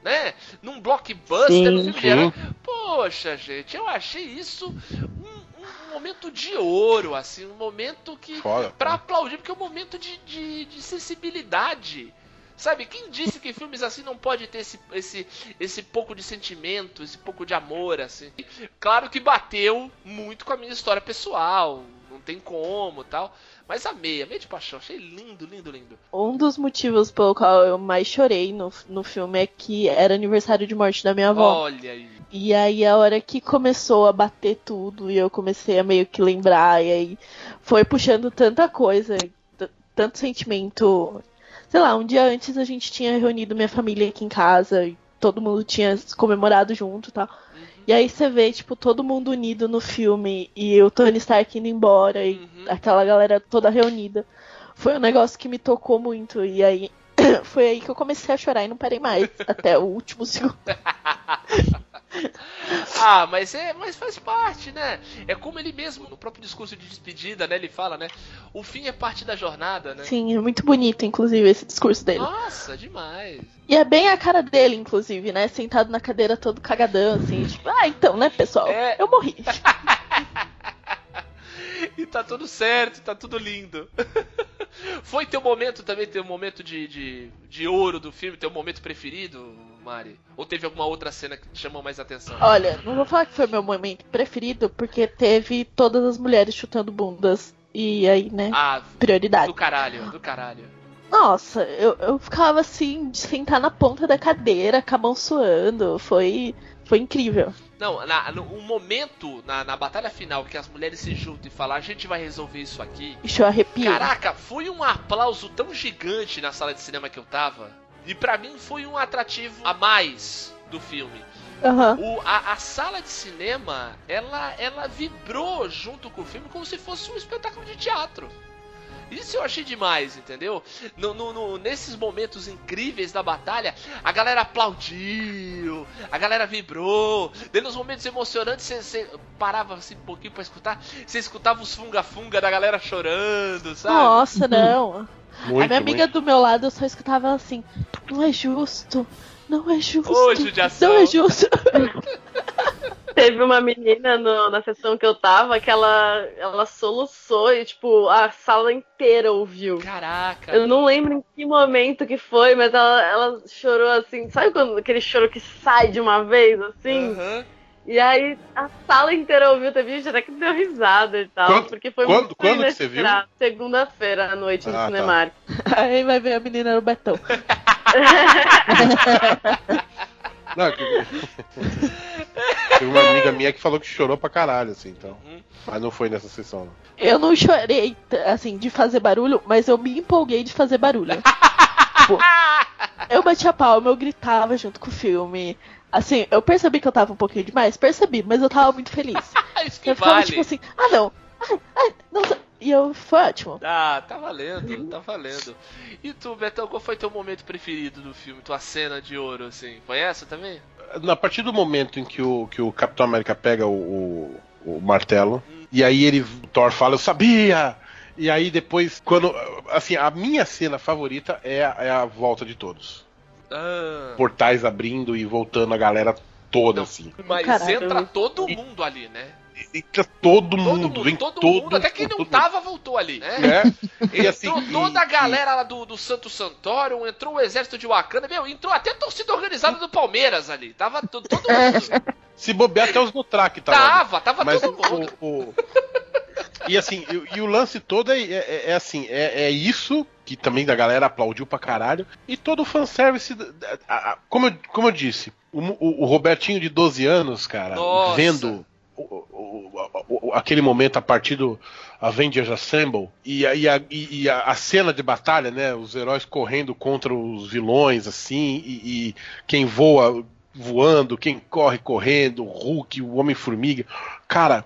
né? Num blockbuster, Sim. num filme de Sim. herói. Poxa, gente, eu achei isso um, um momento de ouro, assim, um momento que. Pra aplaudir, porque é um momento de, de, de sensibilidade. Sabe, quem disse que filmes assim não pode ter esse, esse, esse pouco de sentimento, esse pouco de amor, assim? Claro que bateu muito com a minha história pessoal, tem como tal. Mas amei, amei de paixão, achei lindo, lindo, lindo. Um dos motivos pelo qual eu mais chorei no, no filme é que era aniversário de morte da minha avó. Olha aí. E aí a hora que começou a bater tudo e eu comecei a meio que lembrar, e aí foi puxando tanta coisa, tanto sentimento. Sei lá, um dia antes a gente tinha reunido minha família aqui em casa e todo mundo tinha comemorado junto e tal. E aí você vê, tipo, todo mundo unido no filme e o Tony Stark indo embora e uhum. aquela galera toda reunida. Foi um negócio que me tocou muito. E aí foi aí que eu comecei a chorar e não parei mais. até o último segundo. Ah, mas é, mas faz parte, né? É como ele mesmo, no próprio discurso de despedida, né? Ele fala, né? O fim é parte da jornada, né? Sim, é muito bonito, inclusive, esse discurso dele. Nossa, demais. E é bem a cara dele, inclusive, né? Sentado na cadeira todo cagadão, assim, tipo, ah, então, né, pessoal? É. Eu morri. E tá tudo certo, tá tudo lindo. Foi teu momento também, teu momento de, de, de ouro do filme, teu momento preferido, Mari? Ou teve alguma outra cena que te chamou mais atenção? Olha, não vou falar que foi meu momento preferido, porque teve todas as mulheres chutando bundas. E aí, né, Ah, prioridade. do caralho, do caralho. Nossa, eu, eu ficava assim, de sentar na ponta da cadeira, com a mão suando. Foi, foi incrível. Não, na, no, um momento na, na batalha final que as mulheres se juntam e falam, a gente vai resolver isso aqui. Ixi, eu arrepio. Caraca, foi um aplauso tão gigante na sala de cinema que eu tava. E pra mim foi um atrativo a mais do filme. Aham. O, a, a sala de cinema, ela, ela vibrou junto com o filme como se fosse um espetáculo de teatro. Isso eu achei demais, entendeu? No, no- no- nesses momentos incríveis da batalha, a galera aplaudiu, a galera vibrou. Daí nos momentos emocionantes, você- você parava assim um pouquinho pra escutar, você escutava os funga-funga da galera chorando, sabe? Nossa, não. Muito, a minha amiga muito. do meu lado, eu só escutava ela assim: não é justo, não é justo. Ô, judiação. Não é justo. Teve uma menina no- na sessão que eu tava que ela, ela soluçou e, tipo, a sala inteira ouviu. Caraca. Eu não lembro em que momento que foi, mas ela, ela chorou assim. Sabe quando aquele choro que sai de uma vez, assim? Aham. E aí a sala inteira ouviu também, até que deu risada e tal. Quando- porque foi quando- muito quando que você viu? Segunda-feira à noite Ah, no tá. Cinemark. Aí vai ver a menina no Betão. Não, que- Teve uma amiga minha que falou que chorou pra caralho, assim, então. Uhum. Mas não foi nessa sessão, não. Eu não chorei, assim, de fazer barulho, mas eu me empolguei de fazer barulho. Tipo, eu bati a palma, eu gritava junto com o filme. Assim, eu percebi que eu tava um pouquinho demais, percebi, mas eu tava muito feliz. Isso que Eu ficava vale. tipo assim, ah não, ai, ai, não sei. E eu, foi ótimo. Ah, tá valendo, tá valendo. E tu, Betão, qual foi teu momento preferido do filme? Tua cena de ouro, assim? Foi essa também? A partir do momento em que o, que o Capitão América pega o, o, o martelo, e aí ele, o Thor fala, eu sabia! E aí depois, quando. Assim, a minha cena favorita é, a- é a volta de todos. Ah, Portais abrindo e voltando a galera toda, Não. assim. mas Caraca, entra eu- todo mundo ali, né? Entra todo Todo mundo, mundo, vem todo, todo mundo, até quem não tava voltou ali, né? né? E assim, Entrou toda a galera lá do, do Santo Santório, entrou o exército de Wakanda, meu, entrou até a torcida organizada do Palmeiras ali. Tava to- todo mundo. Se bobear até os Nutrak tava. ali. Tava, tava Mas todo o, mundo. o- E assim, e, e o lance todo é, é- é assim, é, é isso que também a galera aplaudiu pra caralho. E todo o fanservice. a- a- Como eu, como eu disse, o, o- o Robertinho de 12 anos, cara, Nossa. vendo o- aquele momento a partir do Avengers Assemble e, a- e a, e- e a- a cena de batalha, né? Os heróis correndo contra os vilões, assim, e, e quem voa voando, quem corre correndo, o Hulk, o Homem-Formiga. Cara,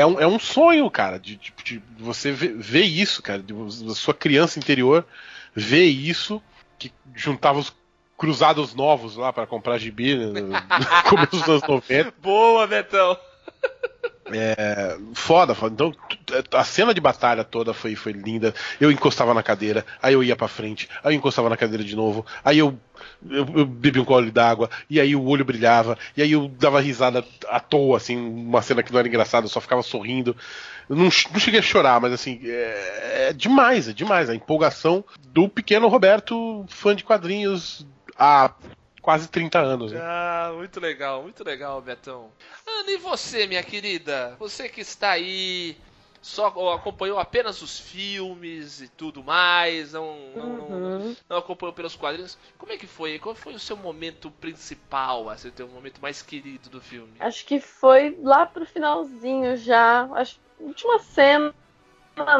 é um, é um sonho, cara, de, de- de você ver, ver isso, cara, de, da sua criança interior ver isso, que juntava os cruzados novos lá para comprar gibi né, no começo dos anos 90. Boa, Betão. Foda, foda. Então, a cena de batalha toda foi, foi linda. Eu encostava na cadeira, aí eu ia pra frente, aí eu encostava na cadeira de novo, aí eu, eu, eu bebi um gole d'água, e aí o olho brilhava, e aí eu dava risada à toa, assim, uma cena que não era engraçada, eu só ficava sorrindo. Eu não, não cheguei a chorar, mas assim, é, é demais, é demais. A empolgação do pequeno Roberto, fã de quadrinhos há quase 30 anos. né? Ah, muito legal, muito legal, Betão. Ana, e você, minha querida? Você que está aí, só acompanhou apenas os filmes e tudo mais, não, não, não- Uhum. não acompanhou pelos quadrinhos. Como é que foi? Qual foi o seu momento principal, assim, o teu momento mais querido do filme? Acho que foi lá pro finalzinho já. Acho última cena,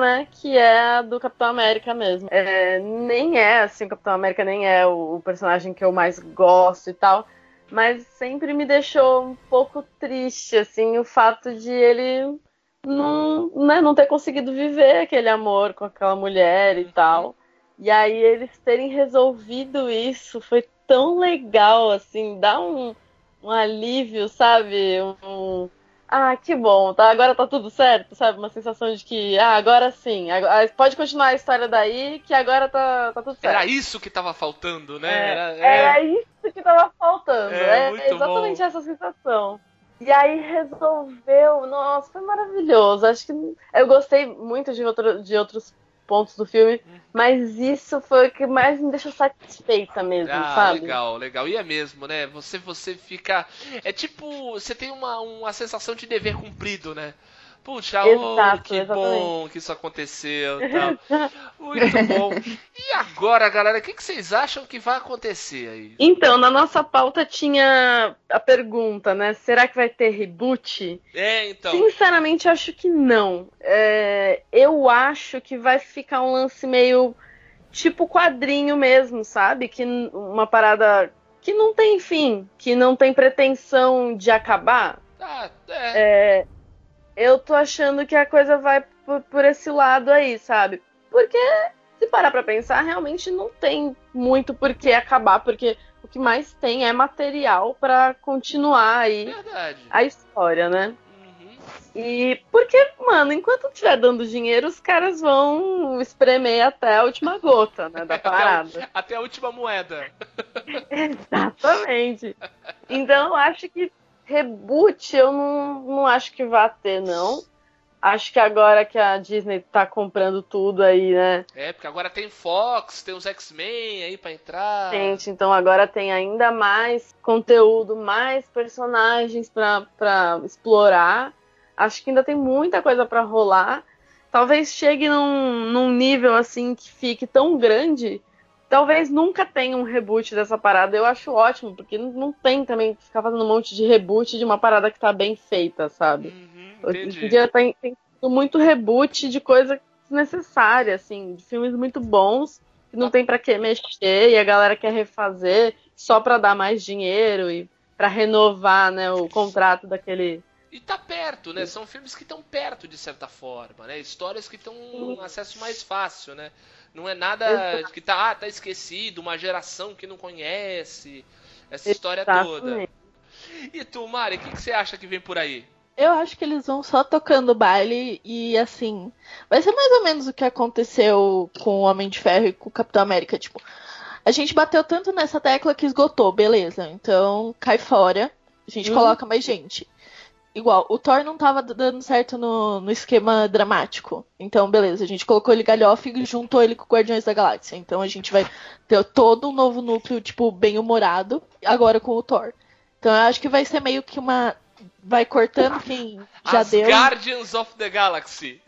né? Que é a do Capitão América mesmo. É, nem é assim, o Capitão América nem é o, o personagem que eu mais gosto e tal. Mas sempre me deixou um pouco triste, assim, o fato de ele não, né, não ter conseguido viver aquele amor com aquela mulher e tal. E aí eles terem resolvido isso foi tão legal, assim, dá um, um alívio, sabe? Um, ah, que bom, tá? Agora tá tudo certo, sabe? Uma sensação de que, ah, agora sim, agora- pode continuar a história daí, que agora tá, tá tudo certo. Era isso que tava faltando, né? É, Era- era isso que tava faltando. É, É, exatamente bom. essa sensação. E aí resolveu, nossa, foi maravilhoso. Acho que eu gostei muito de, outro, de outros pontos do filme, mas isso foi o que mais me deixou satisfeita mesmo, Ah, sabe? legal, legal. E é mesmo, né? Você você fica. É tipo. Você tem uma, uma sensação de dever cumprido, né? Puxa, oh, Exato, que exatamente. bom que isso aconteceu tal. Muito bom. E agora, galera, o que, que vocês acham que vai acontecer aí? Então, na nossa pauta tinha a pergunta, né? Será que vai ter reboot? É, então. Sinceramente, acho que não. É, eu acho que vai ficar um lance meio tipo quadrinho mesmo, sabe? Que uma parada que não tem fim, que não tem pretensão de acabar. Ah, é. É, eu tô achando que a coisa vai por, por esse lado aí, sabe? Porque se parar pra pensar, realmente não tem muito por que acabar, porque o que mais tem é material pra continuar aí Verdade. a história, né? Uhum. E porque, mano, enquanto estiver dando dinheiro, os caras vão espremer até a última gota, né, da parada. Até a última moeda. Exatamente. Então eu acho que reboot eu não, não acho que vai ter, não. Acho que agora que a Disney tá comprando tudo aí, né? É, porque agora tem Fox, tem os X-Men aí pra entrar. Gente, então agora tem ainda mais conteúdo, mais personagens pra, pra explorar. Acho que ainda tem muita coisa pra rolar. Talvez chegue num, num nível assim que fique tão grande. Talvez nunca tenha um reboot dessa parada. Eu acho ótimo, porque não, tem também que ficar fazendo um monte de reboot de uma parada que tá bem feita, sabe? Uhum, Hoje em dia tem, tem muito reboot de coisa desnecessária, assim, de filmes muito bons que não tem pra que mexer e a galera quer refazer só pra dar mais dinheiro e pra renovar, né, o contrato daquele. E tá perto, né? São filmes que estão perto de certa forma, né? Histórias que estão um acesso mais fácil, né? Não é nada que tá, ah, tá esquecido, uma geração que não conhece essa história toda. Exatamente. E tu, Mari, o que, que você acha que vem por aí? Eu acho que eles vão só tocando baile e assim. Vai ser mais ou menos o que aconteceu com o Homem de Ferro e com o Capitão América. Tipo, a gente bateu tanto nessa tecla que esgotou, beleza. Então cai fora. A gente Uhum. coloca mais gente. Igual, o Thor não tava dando certo no, no esquema dramático. Então, beleza, a gente colocou ele galhofa e juntou ele com o Guardiões da Galáxia. Então a gente vai ter todo um novo núcleo, tipo, bem humorado, agora com o Thor. Então eu acho que vai ser meio que uma. Vai cortando quem já As deu. Guardians of the Galaxy.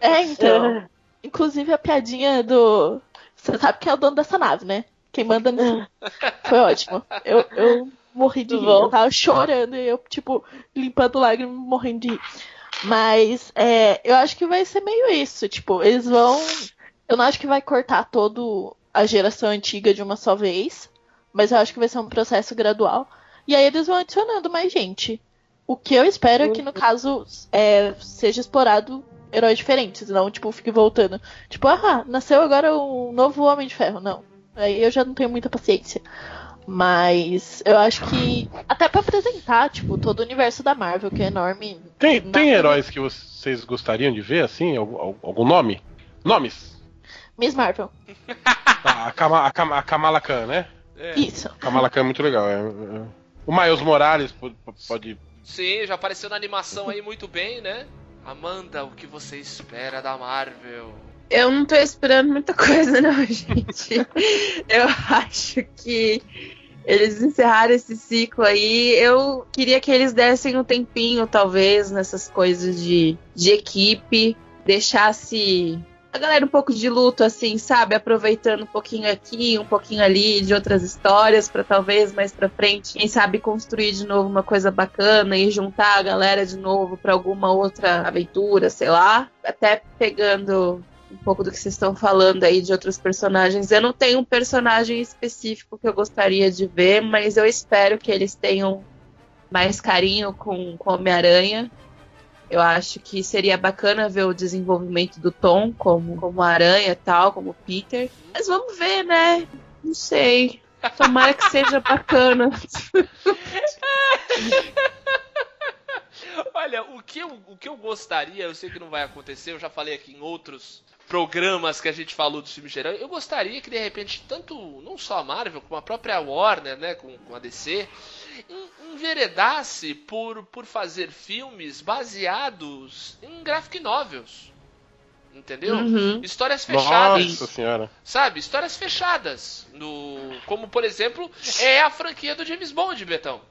É, então. Inclusive a piadinha do. Você sabe quem é o dono dessa nave, né? Quem manda nisso. Foi ótimo. Eu, eu morri de rir. Eu tava chorando e eu, tipo, limpando lágrimas, morrendo de rir. Mas é, eu acho que vai ser meio isso. Tipo, eles vão. Eu não acho que vai cortar todo a geração antiga de uma só vez. Mas eu acho que vai ser um processo gradual. E aí eles vão adicionando mais gente. O que eu espero é que, no caso, é, seja explorado heróis diferentes, não, tipo, fique voltando. Tipo, ah, nasceu agora um novo Homem de Ferro. Não. Aí eu já não tenho muita paciência. Mas eu acho que. Até pra apresentar, tipo, todo o universo da Marvel, que é enorme. Tem, tem heróis que vocês gostariam de ver, assim? Algum, algum nome? Nomes? Miss Marvel. Tá, a, Kama- a Kama- a Kamala Khan, né? É. Isso. A Kamala Khan é muito legal. é- é- O Miles Morales pode, pode- Sim, já apareceu na animação aí muito bem, né? Amanda, o que você espera da Marvel? Eu não tô esperando muita coisa, não, gente. Eu acho que eles encerraram esse ciclo aí. Eu queria que eles dessem um tempinho, talvez, nessas coisas de, de equipe, deixasse a galera um pouco de luto, assim, sabe? Aproveitando um pouquinho aqui, um pouquinho ali de outras histórias, pra talvez mais pra frente, quem sabe construir de novo uma coisa bacana e juntar a galera de novo pra alguma outra aventura, sei lá. Até pegando um pouco do que vocês estão falando aí de outros personagens. Eu não tenho um personagem específico que eu gostaria de ver, mas eu espero que eles tenham mais carinho com, com Homem-Aranha. Eu acho que seria bacana ver o desenvolvimento do Tom como, como aranha e tal, como Peter. Mas vamos ver, né? Não sei. Tomara que seja bacana. Olha, o que, eu, o que eu gostaria, eu sei que não vai acontecer, eu já falei aqui em outros programas que a gente falou do filme geral, eu gostaria que de repente, tanto não só a Marvel, como a própria Warner, né, com, com a DC, en- enveredasse por, por fazer filmes baseados em graphic novels. Entendeu? Uhum. Histórias fechadas. Nossa senhora. Sabe? Histórias fechadas. No, como, por exemplo, é a franquia do James Bond, Betão.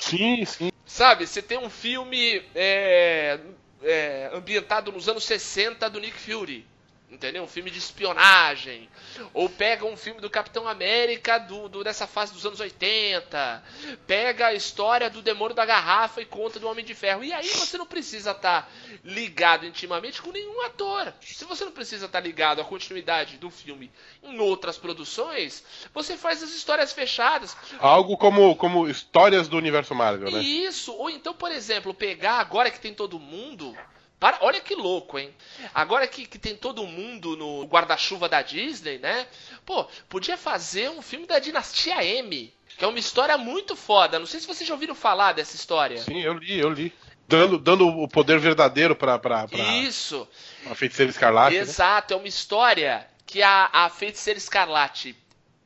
Sim, sim. Sabe, você tem um filme é, é, ambientado nos anos 60 do Nick Fury. Entendeu? Um filme de espionagem. Ou pega um filme do Capitão América do, do- dessa fase dos anos 80. Pega a história do demônio da garrafa e conta do Homem de Ferro. E aí você não precisa estar ligado intimamente com nenhum ator. Se você não precisa estar ligado à continuidade do filme em outras produções, você faz as histórias fechadas. Algo como, como histórias do universo Marvel, né? Isso, ou então, por exemplo, pegar agora que tem todo mundo. Para, olha que louco, hein? Agora que, que tem todo mundo no guarda-chuva da Disney, né? Pô, podia fazer um filme da Dinastia M, que é uma história muito foda. Não sei se vocês já ouviram falar dessa história. Sim, eu li, eu li. Dando, dando o poder verdadeiro pra, pra, pra, Isso, pra feiticeira escarlate. né? exato. É uma história que a, a Feiticeira Escarlate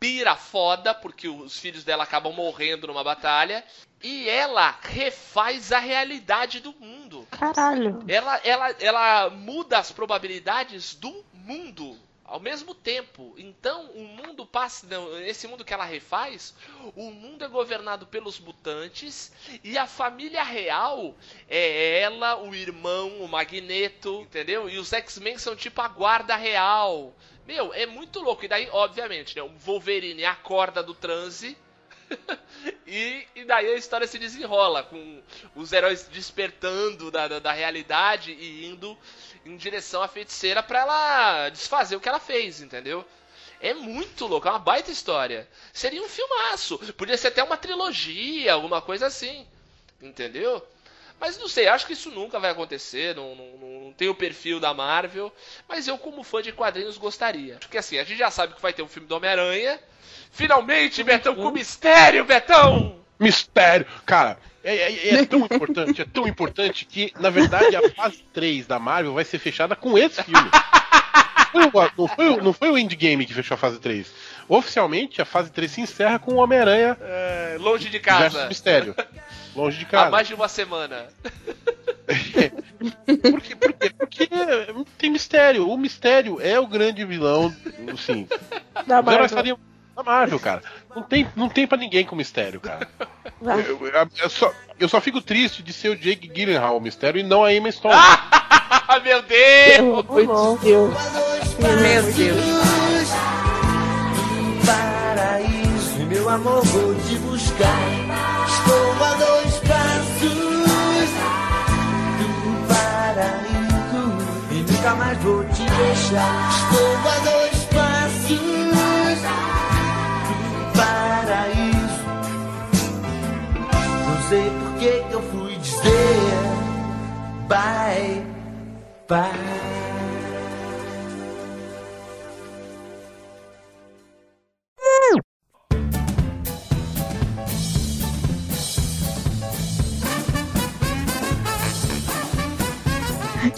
pira foda, porque os filhos dela acabam morrendo numa batalha. E ela refaz a realidade do mundo. Caralho. Ela, ela, ela muda as probabilidades do mundo ao mesmo tempo. Então, o mundo passa. Não, esse mundo que ela refaz, o mundo é governado pelos mutantes e a família real é ela, o irmão, o Magneto, entendeu? E os X-Men são tipo a guarda real. Meu, é muito louco. E daí, obviamente, né, o Wolverine acorda do transe. e, e, daí a história se desenrola, com os heróis despertando da, da, da realidade e indo em direção à feiticeira para ela desfazer o que ela fez, entendeu? É muito louco, é uma baita história. Seria um filmaço. Podia ser até uma trilogia, alguma coisa assim. Entendeu? Mas não sei, acho que isso nunca vai acontecer. Não, não, não tem o perfil da Marvel. Mas eu, como fã de quadrinhos, gostaria. Porque assim, a gente já sabe que vai ter um filme do Homem-Aranha. Finalmente, Betão, com mistério, Betão! Mistério! Cara, é, é, é, tão importante, é tão importante que, na verdade, a fase 3 da Marvel vai ser fechada com esse filme. Não foi, o, não, foi o, não foi o Endgame que fechou a fase 3. Oficialmente, a fase 3 se encerra com o Homem-Aranha é, longe de casa. Mistério. Longe de casa. Há mais de uma semana. por, quê? por quê? Porque tem mistério. O mistério é o grande vilão, sim. Da Marvel. Da Marvel, cara. Não tem, não tem pra ninguém com mistério, cara. Eu, eu, eu, só, eu só fico triste de ser o Jake Gyllenhaal o mistério e não a Emma Stone. Meu Deus! Meu Deus! Meu Deus! Meu amor, vou te buscar. Estou a dois passos do paraíso e nunca mais vou te deixar. Estou a dois passos paraíso. Não sei por que eu fui dizer bye, bye.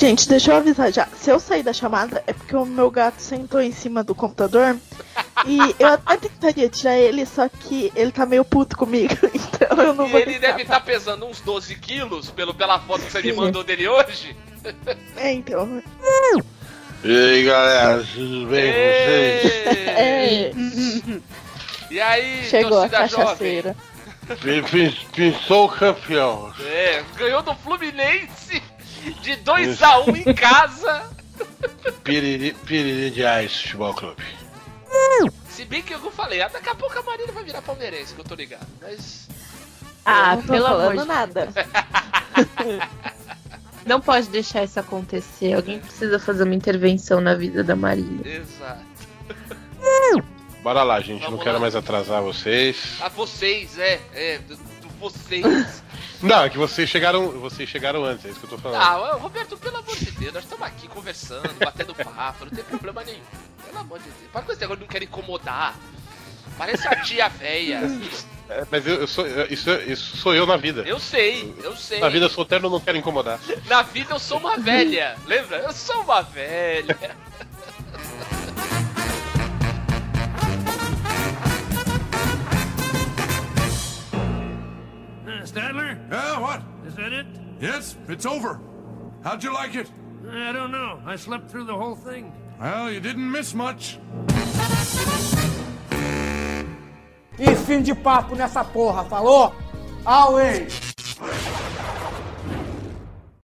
Gente, deixa eu avisar já. Se eu sair da chamada, é porque o meu gato sentou em cima do computador. e eu até tentaria tirar ele, só que ele tá meio puto comigo. Então eu não e vou. ele deve estar tá pesando uns 12 quilos pelo, pela foto que você me mandou dele hoje. É, então. E aí, galera, tudo bem com vocês? É. E aí, Chegou a torcida jovem? cachaceira. Pensou campeão. É, ganhou do Fluminense de 2x1 em casa. Piriri, Piriri de Ice Futebol Clube. Se bem que eu falei, ah, daqui a pouco a Marília vai virar palmeirense, que eu tô ligado. Mas. Ah, eu não tô pelo amor falando de nada. Não pode deixar isso acontecer. Alguém precisa fazer uma intervenção na vida da Marília. Exato. Bora lá, gente. Vamos não quero lá. mais atrasar vocês. A vocês, é, é, vocês. Não, é que vocês chegaram, vocês chegaram antes, é isso que eu tô falando. Ah, Roberto, pelo amor de Deus, nós estamos aqui conversando, batendo papo, não tem problema nenhum. Pelo amor de Deus. Para com esse negócio de não quer incomodar. Parece a tia véia. É, mas eu, eu sou, eu- isso, isso sou eu na vida. Eu sei, eu sei. Na vida eu não quero incomodar. Na vida eu sou uma velha, lembra? Eu sou uma velha. Stadler? Yeah, what? Is that it? Yes, it's over. How'd you like it? I don't know. I slept through the whole thing. Well, you didn't miss much. E fim de papo nessa porra, falou? Always!